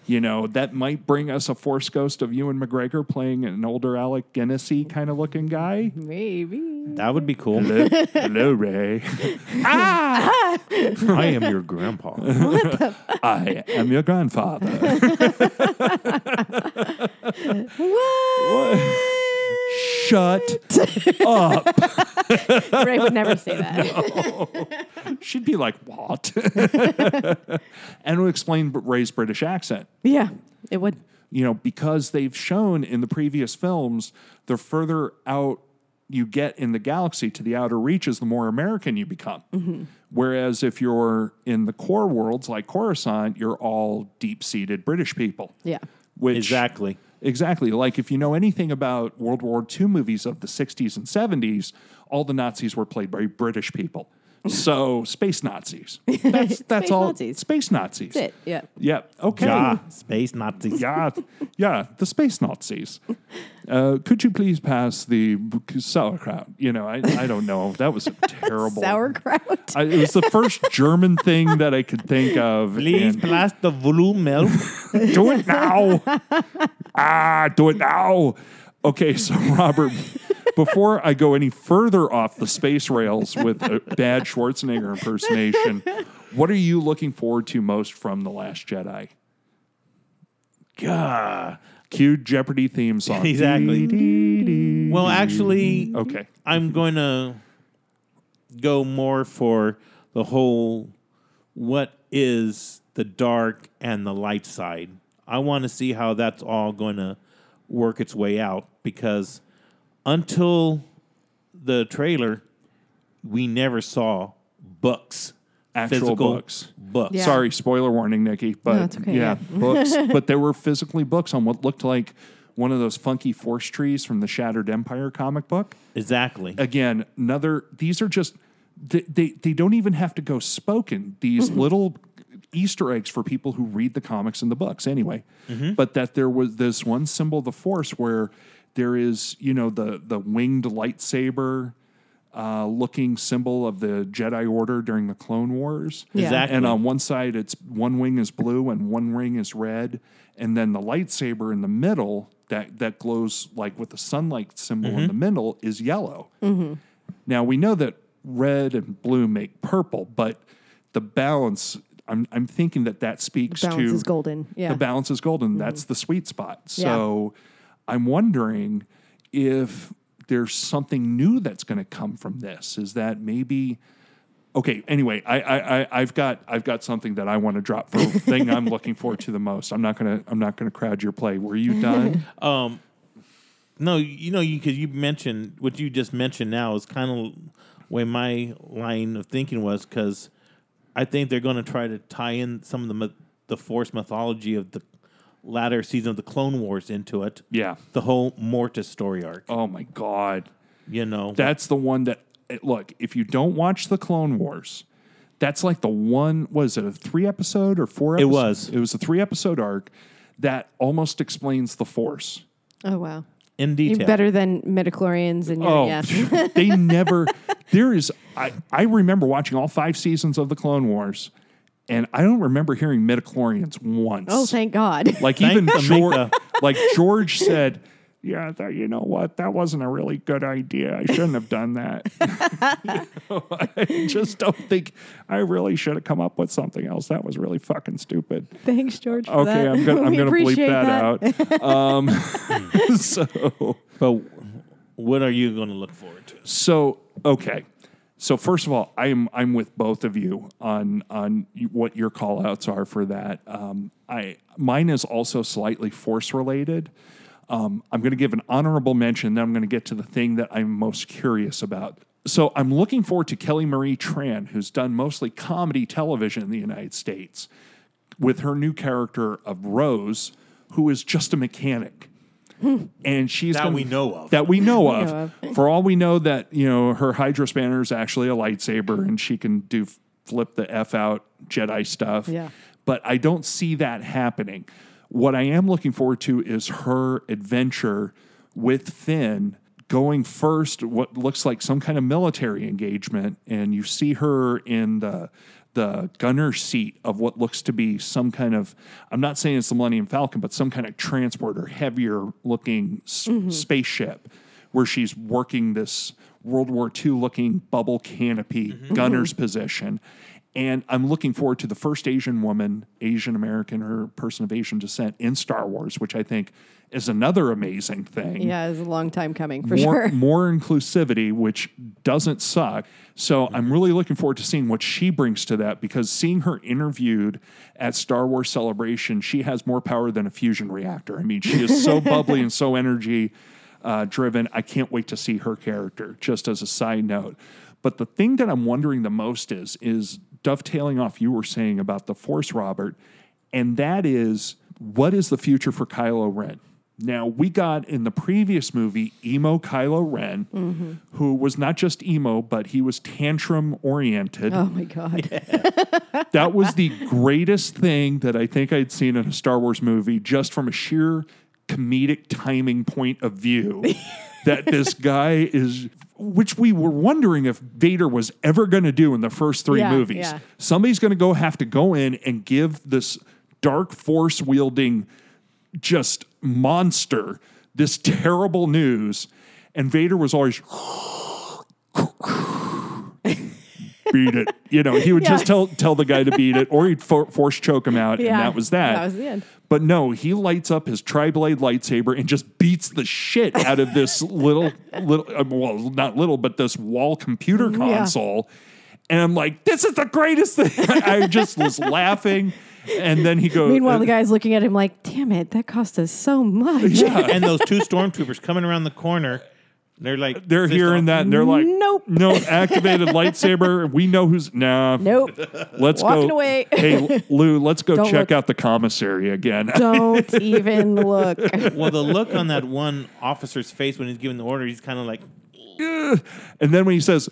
you know, that might bring us a Force Ghost of Ewan McGregor playing an older Alec Guinnessy kind of looking guy. Maybe. That would be cool. Hello, hello Rey. Ah! I am your grandpa. I am your grandfather. Shut up. Rey would never say that. No. She'd be like, what? and would explain Rey's British accent. yeah, it would. You know, because they've shown in the previous films, the further out you get in the galaxy to the outer reaches, the more American you become. Mm-hmm. Whereas if you're in the core worlds like Coruscant, you're all deep seated British people. Yeah. Which exactly. Exactly. Like if you know anything about World War II movies of the 60s and 70s, all the Nazis were played by British people. So space Nazis. That's that's Space all. Nazis. Space Nazis. That's it. Yeah. Yeah. Okay. Ja, space Nazis. Yeah. Yeah. The space Nazis. Uh, could you please pass the sauerkraut? You know, I, I don't know. That was a terrible. Sauerkraut. I, it was the first German thing that I could think of. Please and- pass the volume milk. do it now. ah, do it now. Okay, so Robert, before I go any further off the space rails with a bad Schwarzenegger impersonation, what are you looking forward to most from The Last Jedi? Gah. Cue Jeopardy theme song. Exactly. Dee, dee, dee. Well, actually, Okay. I'm going to go more for the whole what is the dark and the light side. I want to see how that's all going to work its way out because until the trailer, we never saw books, Actual physical books. books. Yeah. Sorry, spoiler warning, Nikki. But it's okay, yeah, yeah. books. But there were physically books on what looked like one of those funky force trees from the Shattered Empire comic book. Exactly. again, another. These are just they they, they don't even have to go spoken. These mm-hmm. little Easter eggs for people who read the comics and the books anyway. Mm-hmm. But that there was this one symbol of the Force where there is you know the the winged lightsaber. Uh, looking symbol of the Jedi Order during the Clone Wars. Yeah. Exactly. And on one side, it's one wing is blue and one wing is red, and then the lightsaber in the middle that that glows like with the sunlight symbol in mm-hmm. the middle is yellow. Mm-hmm. Now we know that red and blue make purple, but the balance I'm I'm thinking that that speaks Balance to is golden. Yeah. the balance is golden. That's mm-hmm. the sweet spot. So I'm wondering if there's something new that's going to come from this. Is that maybe okay? Anyway, I, I, I I've got I've got something that I want to drop for the thing I'm looking forward to the most. I'm not gonna I'm not gonna crowd your play. Were you done? Um, no, you know, you because you mentioned what you just mentioned now is kind of way my line of thinking was because I think they're going to try to tie in some of the the Force mythology of the latter season of the Clone Wars into it. yeah. The whole Mortis story arc. Oh my god. You know, That's the one that look. If you don't watch the Clone Wars, that's like the one. Was it a three episode or four? It episode- was. It was a three episode arc that almost explains the Force. oh wow. in You're detail. better than midichlorians and your Oh, yeah. they never. There is. I I remember watching all five seasons of the Clone Wars, and I don't remember hearing midichlorians once. oh, thank God. like Thank even George, like George said. Yeah, that, you know what? That wasn't a really good idea. I shouldn't have done that. I just don't think I really should have come up with something else. That was really fucking stupid. Thanks, George. For Okay, that. I'm gonna I'm We gonna bleep appreciate that, out. Um, so but what are you going to look forward to? So okay, so first of all, I'm I'm with both of you on on what your call outs are for that. Um, I mine is also slightly force related. Um, I'm going to give an honorable mention. Then I'm going to get to the thing that I'm most curious about. So I'm looking forward to Kelly Marie Tran, who's done mostly comedy television in the United States, with her new character of Rose, who is just a mechanic. And she's That gonna- we know of. That we know of. know For all we know, that you know her hydrospanner is actually a lightsaber, and she can do flip the f out Jedi stuff. Yeah. But I don't see that happening. What I am looking forward to is her adventure with Finn going first what looks like some kind of military engagement and you see her in the the gunner seat of what looks to be some kind of I'm not saying it's the Millennium Falcon but some kind of transporter heavier looking s- mm-hmm. spaceship where she's working this World War II looking bubble canopy mm-hmm. gunner's mm-hmm. position and I'm looking forward to the first Asian woman, Asian American or person of Asian descent in Star Wars, which I think is another amazing thing. yeah, it's a long time coming for More, sure. more inclusivity, which doesn't suck. So I'm really looking forward to seeing what she brings to that because seeing her interviewed at Star Wars Celebration, she has more power than a fusion reactor. I mean, she is so bubbly and so energy uh, driven. I can't wait to see her character, just as a side note. But the thing that I'm wondering the most is is dovetailing off you were saying about the Force, Robert, and that is what is the future for Kylo Ren? Now we got in the previous movie emo Kylo Ren, mm-hmm. who was not just emo, but he was tantrum oriented. oh my God. That was the greatest thing that I think I'd seen in a Star Wars movie, just from a sheer comedic timing point of view. that this guy is, which we were wondering if Vader was ever going to do in the first three Yeah, movies. yeah. Somebody's going to go have to go in and give this dark force wielding just monster this terrible news. And Vader was always beat it. You know, he would Yeah. just tell tell the guy to beat it, or he'd for, force choke him out, Yeah, and that was that. that was the end. But no, he lights up his tri-blade lightsaber and just beats the shit out of this little little uh, well, not little, but this wall computer Mm, Yeah. console. And I'm like, this is the greatest thing. I just was laughing. And then he goes, Meanwhile, the guy's looking at him like, damn it, that cost us so much. Yeah. and those two stormtroopers coming around the corner, they're like they're fist hearing that and they're like, Nope. no, activated lightsaber. We know who's nah. Nope. Let's Walking go. away. hey, Lou, let's go Don't check look. out the commissary again. Don't even look. Well, the look on that one officer's face when he's giving the order, he's kind of like, and then when he says,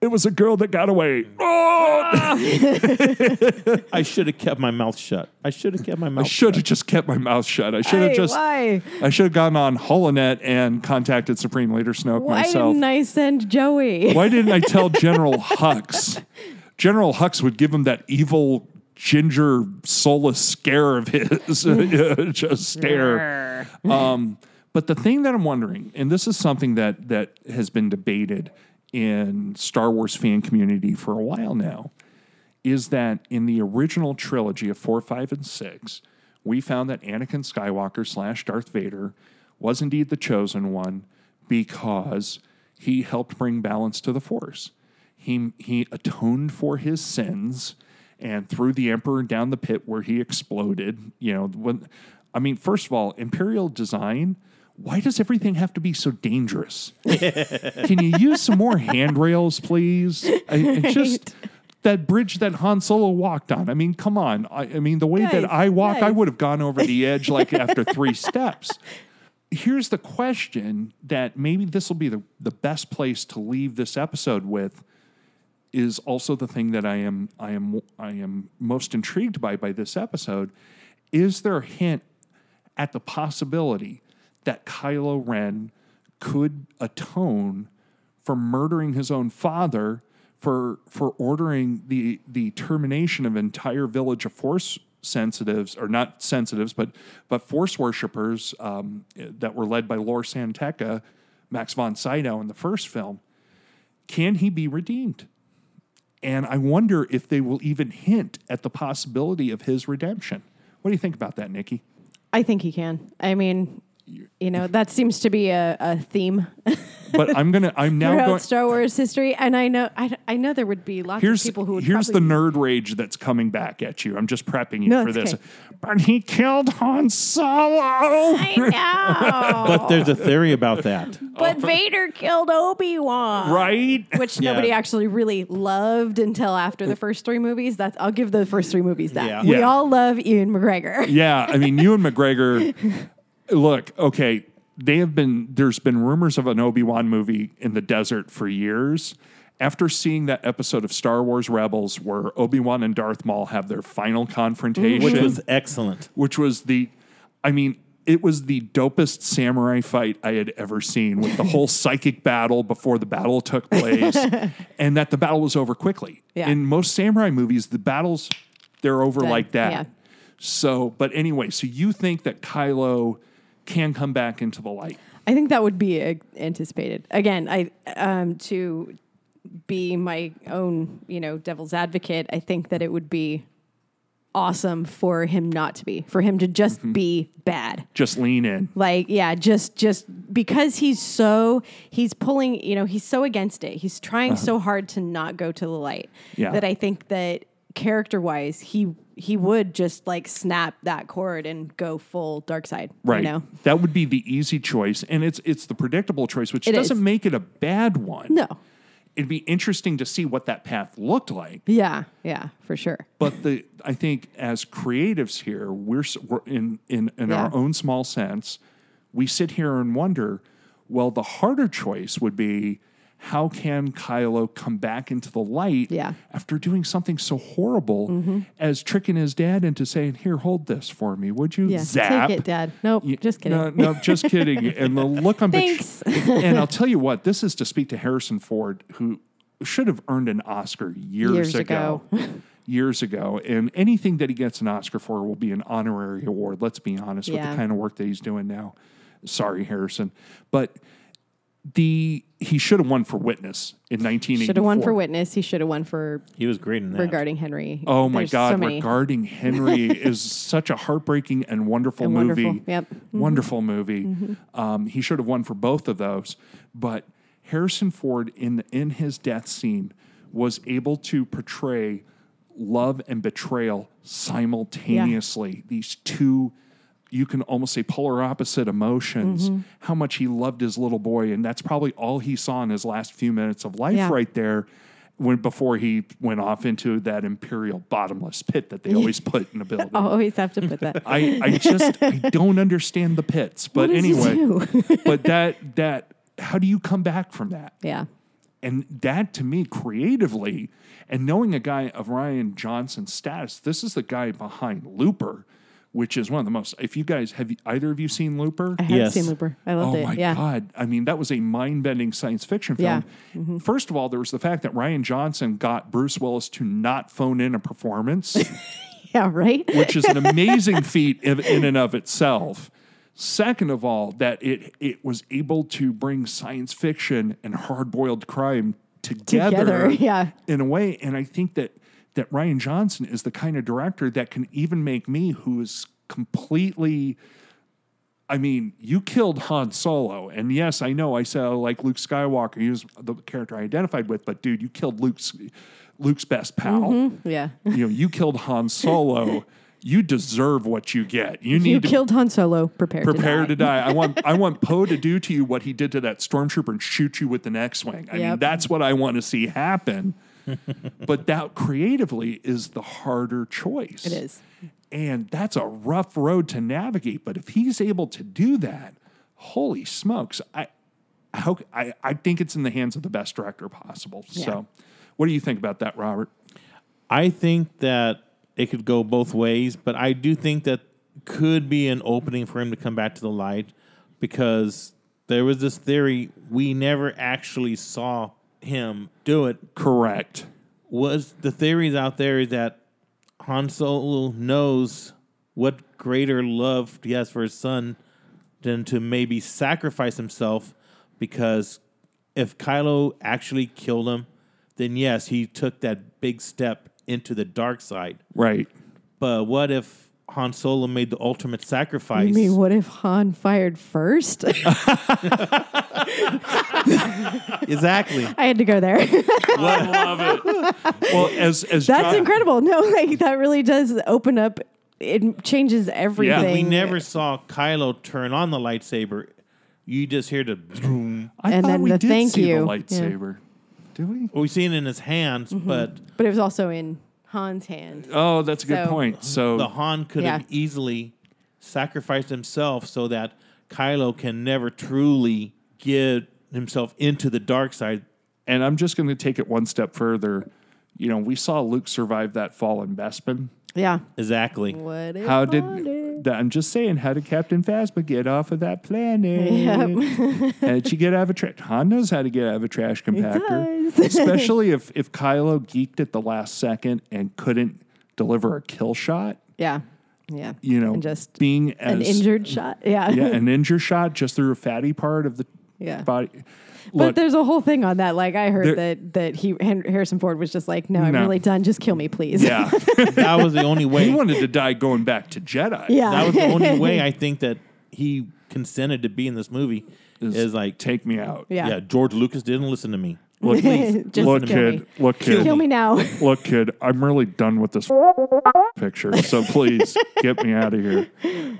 it was a girl that got away. Oh, I should have kept my mouth shut. I should have kept my mouth. I should have just kept my mouth shut. I should have Hey, just. why? I should have gone on Holonet and contacted Supreme Leader Snoke Why myself. didn't I send Joey? Why didn't I tell General Hux? General Hux would give him that evil ginger soulless scare of his, just stare. Um, but the thing that I'm wondering, and this is something that that has been debated in Star Wars fan community for a while now, is that in the original trilogy of four, five, and six, we found that Anakin Skywalker slash Darth Vader was indeed the chosen one because he helped bring balance to the Force. He, he atoned for his sins and threw the Emperor down the pit where he exploded. You know, when, I mean, first of all, Imperial design. Why does everything have to be so dangerous? Can you use some more handrails, please? I, just that bridge that Han Solo walked on. I mean, come on. I, I mean, the way Guys, that I walk, I would have gone over the edge like after three steps. Here's the question that maybe this will be the, the best place to leave this episode with is also the thing that I am I am I am most intrigued by by this episode. Is there a hint at the possibility that Kylo Ren could atone for murdering his own father, for for ordering the the termination of entire village of Force sensitives, or not sensitives, but but Force worshippers um, that were led by Lor San Tekka, Max von Sydow in the first film. Can he be redeemed? And I wonder if they will even hint at the possibility of his redemption. What do you think about that, Nikki? I think he can. I mean, you know, that seems to be a, a theme But I'm gonna. I'm now going. Star Wars history, and I know, I, I know there would be lots Here's of people who would. here's the nerd rage that's coming back at you. I'm just prepping you No, for this. okay. But he killed Han Solo. I know, But there's a theory about that. but Vader killed Obi Wan, right? Which Yeah. nobody actually really loved until after the first three movies. That's I'll give the first three movies that Yeah. we Yeah. all love Ewan McGregor. Yeah, I mean, you and McGregor. Look, okay, they have been. There's been rumors of an Obi Wan movie in the desert for years. After seeing that episode of Star Wars Rebels where Obi Wan and Darth Maul have their final confrontation, Which was excellent. which was the, I mean, it was the dopest samurai fight I had ever seen with the whole psychic battle before the battle took place, and that the battle was over quickly. Yeah. In most samurai movies, the battles they're over Done. like that. Yeah. So, but anyway, so you think that Kylo can come back into the light? I think that would be uh, anticipated. Again, I um, to be my own, you know, devil's advocate. I think that it would be awesome for him not to be, for him to just Mm-hmm. be bad. Just lean in. Like, yeah, just just because he's so he's pulling, you know, he's so against it. He's trying so hard to not go to the light. Uh-huh. Yeah. That I think that character wise, he he would just like snap that cord and go full dark side. Right. You know? That would be the easy choice. And it's it's the predictable choice, which It doesn't is. make it a bad one. No. It'd be interesting to see what that path looked like. Yeah, yeah, for sure. But the I think as creatives here, we're, we're in in in Yeah. our own small sense, we sit here and wonder. Well, the harder choice would be how can Kylo come back into the light Yeah. after doing something so horrible mm-hmm. as tricking his dad into saying, "Here, hold this for me, would you?" Yeah, Zap. take it, Dad. Nope, just kidding. No, no, just kidding. And the look on Thanks. and I'll tell you what, this is to speak to Harrison Ford, who should have earned an Oscar years, Years ago. ago. years ago. And anything that he gets an Oscar for will be an honorary award. Let's be honest with the kind of work that he's doing now. Sorry, Harrison. But the he should have won for Witness in 1984. Should have won for Witness. He should have won for He was great in that. regarding Henry. Oh my There's God! so regarding Henry is such a heartbreaking and wonderful And movie. wonderful. Yep. Mm-hmm. Wonderful movie. Um, he should have won for both of those, but Harrison Ford in in his death scene was able to portray love and betrayal simultaneously. These two. You can almost say polar opposite emotions. Mm-hmm. How much he loved his little boy, and that's probably all he saw in his last few minutes of life, Yeah. right there when before he went off into that imperial bottomless pit that they always put in a building. Always have to put that. I, I just I don't understand the pits. But What does he anyway, but that that how do you come back from that? yeah. And that to me creatively and knowing a guy of Rian Johnson's status, this is the guy behind Looper, which is one of the most if you guys have you- either of you seen Looper? I haven't Yes. seen Looper. I loved Oh it. my yeah. God. I mean, that was a mind bending science fiction film. Yeah. Mm-hmm. First of all, there was the fact that Rian Johnson got Bruce Willis to not phone in a performance, Yeah, right? which is an amazing feat in, in and of itself. Second of all, that it it was able to bring science fiction and hard boiled crime together, Together, yeah. in a way. And I think that that Rian Johnson is the kind of director that can even make me, who is completely. I mean, you killed Han Solo, and yes, I know I said I like Luke Skywalker. He was the character I identified with, but dude, you killed Luke's Luke's best pal. Mm-hmm. Yeah. You know, you killed Han Solo. You deserve what you get. You need You to killed Han Solo. Prepare, prepare to die. Prepare to die. I want I want Poe to do to you what he did to that stormtrooper and shoot you with the X-wing. I mean, that's what I want to see happen. But that creatively is the harder choice. It is. And that's a rough road to navigate. But if he's able to do that, holy smokes. I how I, I think it's in the hands of the best director possible. So what do you think about that, Robert? I think that it could go both ways, but I do think that could be an opening for him to come back to the light because there was this theory we never actually saw him do it. Correct. Was the theories out there is that Han Solo knows what greater love he has for his son than to maybe sacrifice himself because if Kylo actually killed him, then yes, he took that big step into the dark side. Right. But what if Han Solo made the ultimate sacrifice? You mean what if Han fired first? exactly. I had to go there. I love it. Well, as as That's John- incredible. No, like that really does open up. It changes everything. We never saw Kylo turn on the lightsaber. You just hear the. boom. I And thought then we the did thank see you. the Yeah. lightsaber. Do we? We see it in his hands, Mm-hmm. but But it was also in Han's hand. Oh, that's a good So- point. So the Han could Yeah. have easily sacrificed himself so that Kylo can never truly get himself into the dark side. and I'm just going to take it one step further. You know, we saw Luke survive that fall in Bespin. Yeah. Exactly. What if How did that, I'm just saying, how did Captain Phasma get off of that planet? Yep. how did she get out of a trash? Han knows how to get out of a trash compactor, does. especially if if Kylo geeked at the last second and couldn't deliver a kill shot. Yeah. Yeah. You know, And just being an injured shot. Yeah. yeah, an injured shot just through a fatty part of the Yeah. body. But Look, there's a whole thing on that. Like I heard There- that that he Harrison Ford was just like, "No, I'm No. really done. Just kill me, please." yeah, That was the only way. he wanted to die going back to Jedi. yeah. that was the only way I think that he consented to be in this movie. Is- Is, like, Take me out. yeah. yeah. George Lucas didn't listen to me. Look, Just look, kill kid. me. Look, kid. Kill me now. Look, kid. I'm really done with this picture. So please get me out of here.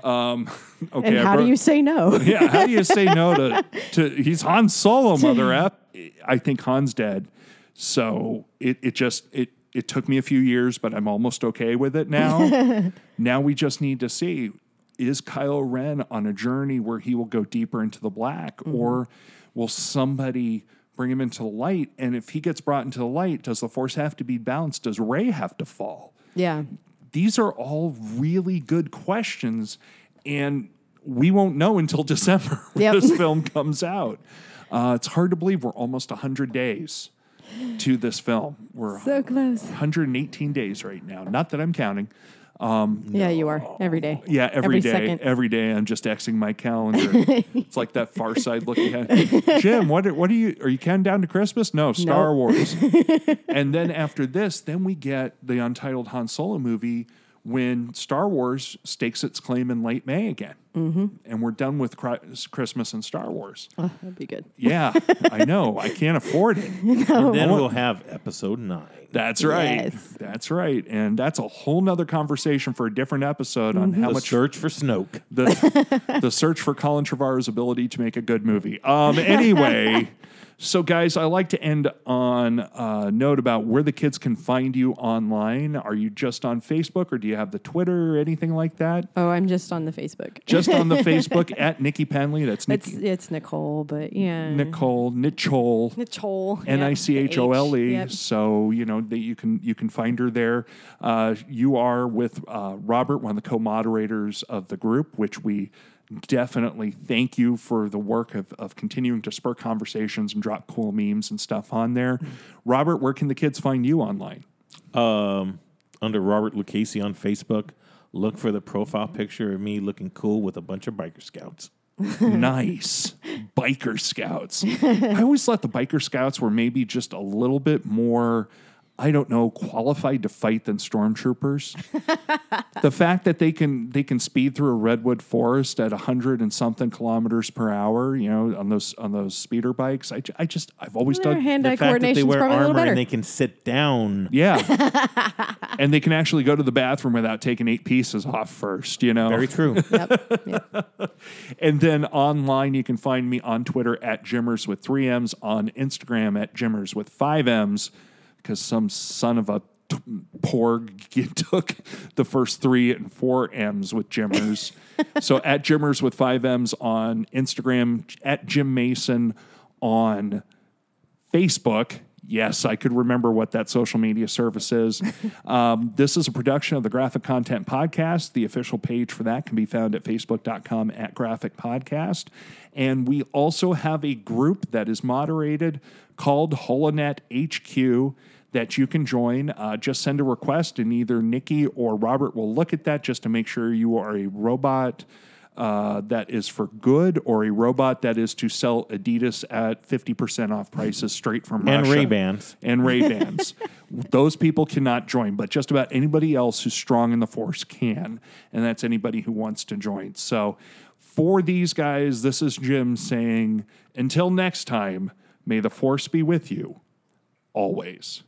Um, okay. and I how do you say no? Yeah. How do you say no to to? He's Han Solo, mother f. I think Han's dead. So it it just it it took me a few years, but I'm almost okay with it now. now we just need to see is Kylo Ren on a journey where he will go deeper into the black, or will somebody bring him into the light? And if he gets brought into the light, does the Force have to be balanced? Does Rey have to fall? yeah. These are all really good questions, and we won't know until December when Yep. this film comes out. Uh, it's hard to believe we're almost 100 days to this film. We're So close. 118 days right now. Not that I'm counting. Um, yeah, you are every day. Yeah, every Every day, second. Every day, I'm just Xing my calendar. it's like that Far Side looking at Jim. What are, what are you? Are you counting down to Christmas? No, Star Nope. Wars. and then after this, then we get the untitled Han Solo movie when Star Wars stakes its claim in late May again, mm-hmm. and we're done with Christmas and Star Wars. Oh, that'd be good. Yeah, I know. I can't afford it. And then we'll have episode nine. That's right. Yes. That's right. And that's a whole nother conversation for a different episode on how The much search for Snoke. the the search for Colin Trevorrow's ability to make a good movie. Um, anyway, so guys, I like to end on a note about where the kids can find you online. Are you just on Facebook, or do you have the Twitter or anything like that? Oh, I'm just on the Facebook. Just on the Facebook at Nikki Penley. That's Nikki it's Nicole, but yeah. Nicole Nichol. Nicole. N I C H O L E. So you know that you can you can find her there. Uh, you are with uh, Robert, one of the co-moderators of the group, which we definitely thank you for the work of, of continuing to spur conversations and drop cool memes and stuff on there. Robert, where can the kids find you online? Um, under Robert Lucchese on Facebook, look for the profile picture of me looking cool with a bunch of biker scouts. nice biker scouts. I always thought the biker scouts were maybe just a little bit more I don't know, qualified to fight than stormtroopers. the fact that they can they can speed through a redwood forest at hundred and something kilometers per hour, you know, on those on those speeder bikes. I, I just I've always Their done hand-eye the fact that they wear probably a little armor and they can sit down. yeah, and they can actually go to the bathroom without taking eight pieces off first. You know, Very true. yep. yep. And then online, you can find me on Twitter at Jimmers with three M's, on Instagram at Jimmers with five M's, because some son of a t- porg took the first three and four M's with Jimmers. so at Jimmers with five M's on Instagram, at Jim Mason on Facebook. Yes, I could remember what that social media service is. um, this is a production of the Graphic Content Podcast. The official page for that can be found at facebook.com at graphic podcast. And we also have a group that is moderated called Holonet HQ that you can join. Uh, just send a request, and either Nikki or Robert will look at that just to make sure you are a robot uh, that is for good or a robot that is to sell Adidas at 50% off prices straight from And Russia. Ray-Bans. And Ray-Bans. Those people cannot join, but just about anybody else who's strong in the force can. And that's anybody who wants to join. So for these guys, this is Jim saying, until next time, may the force be with you always.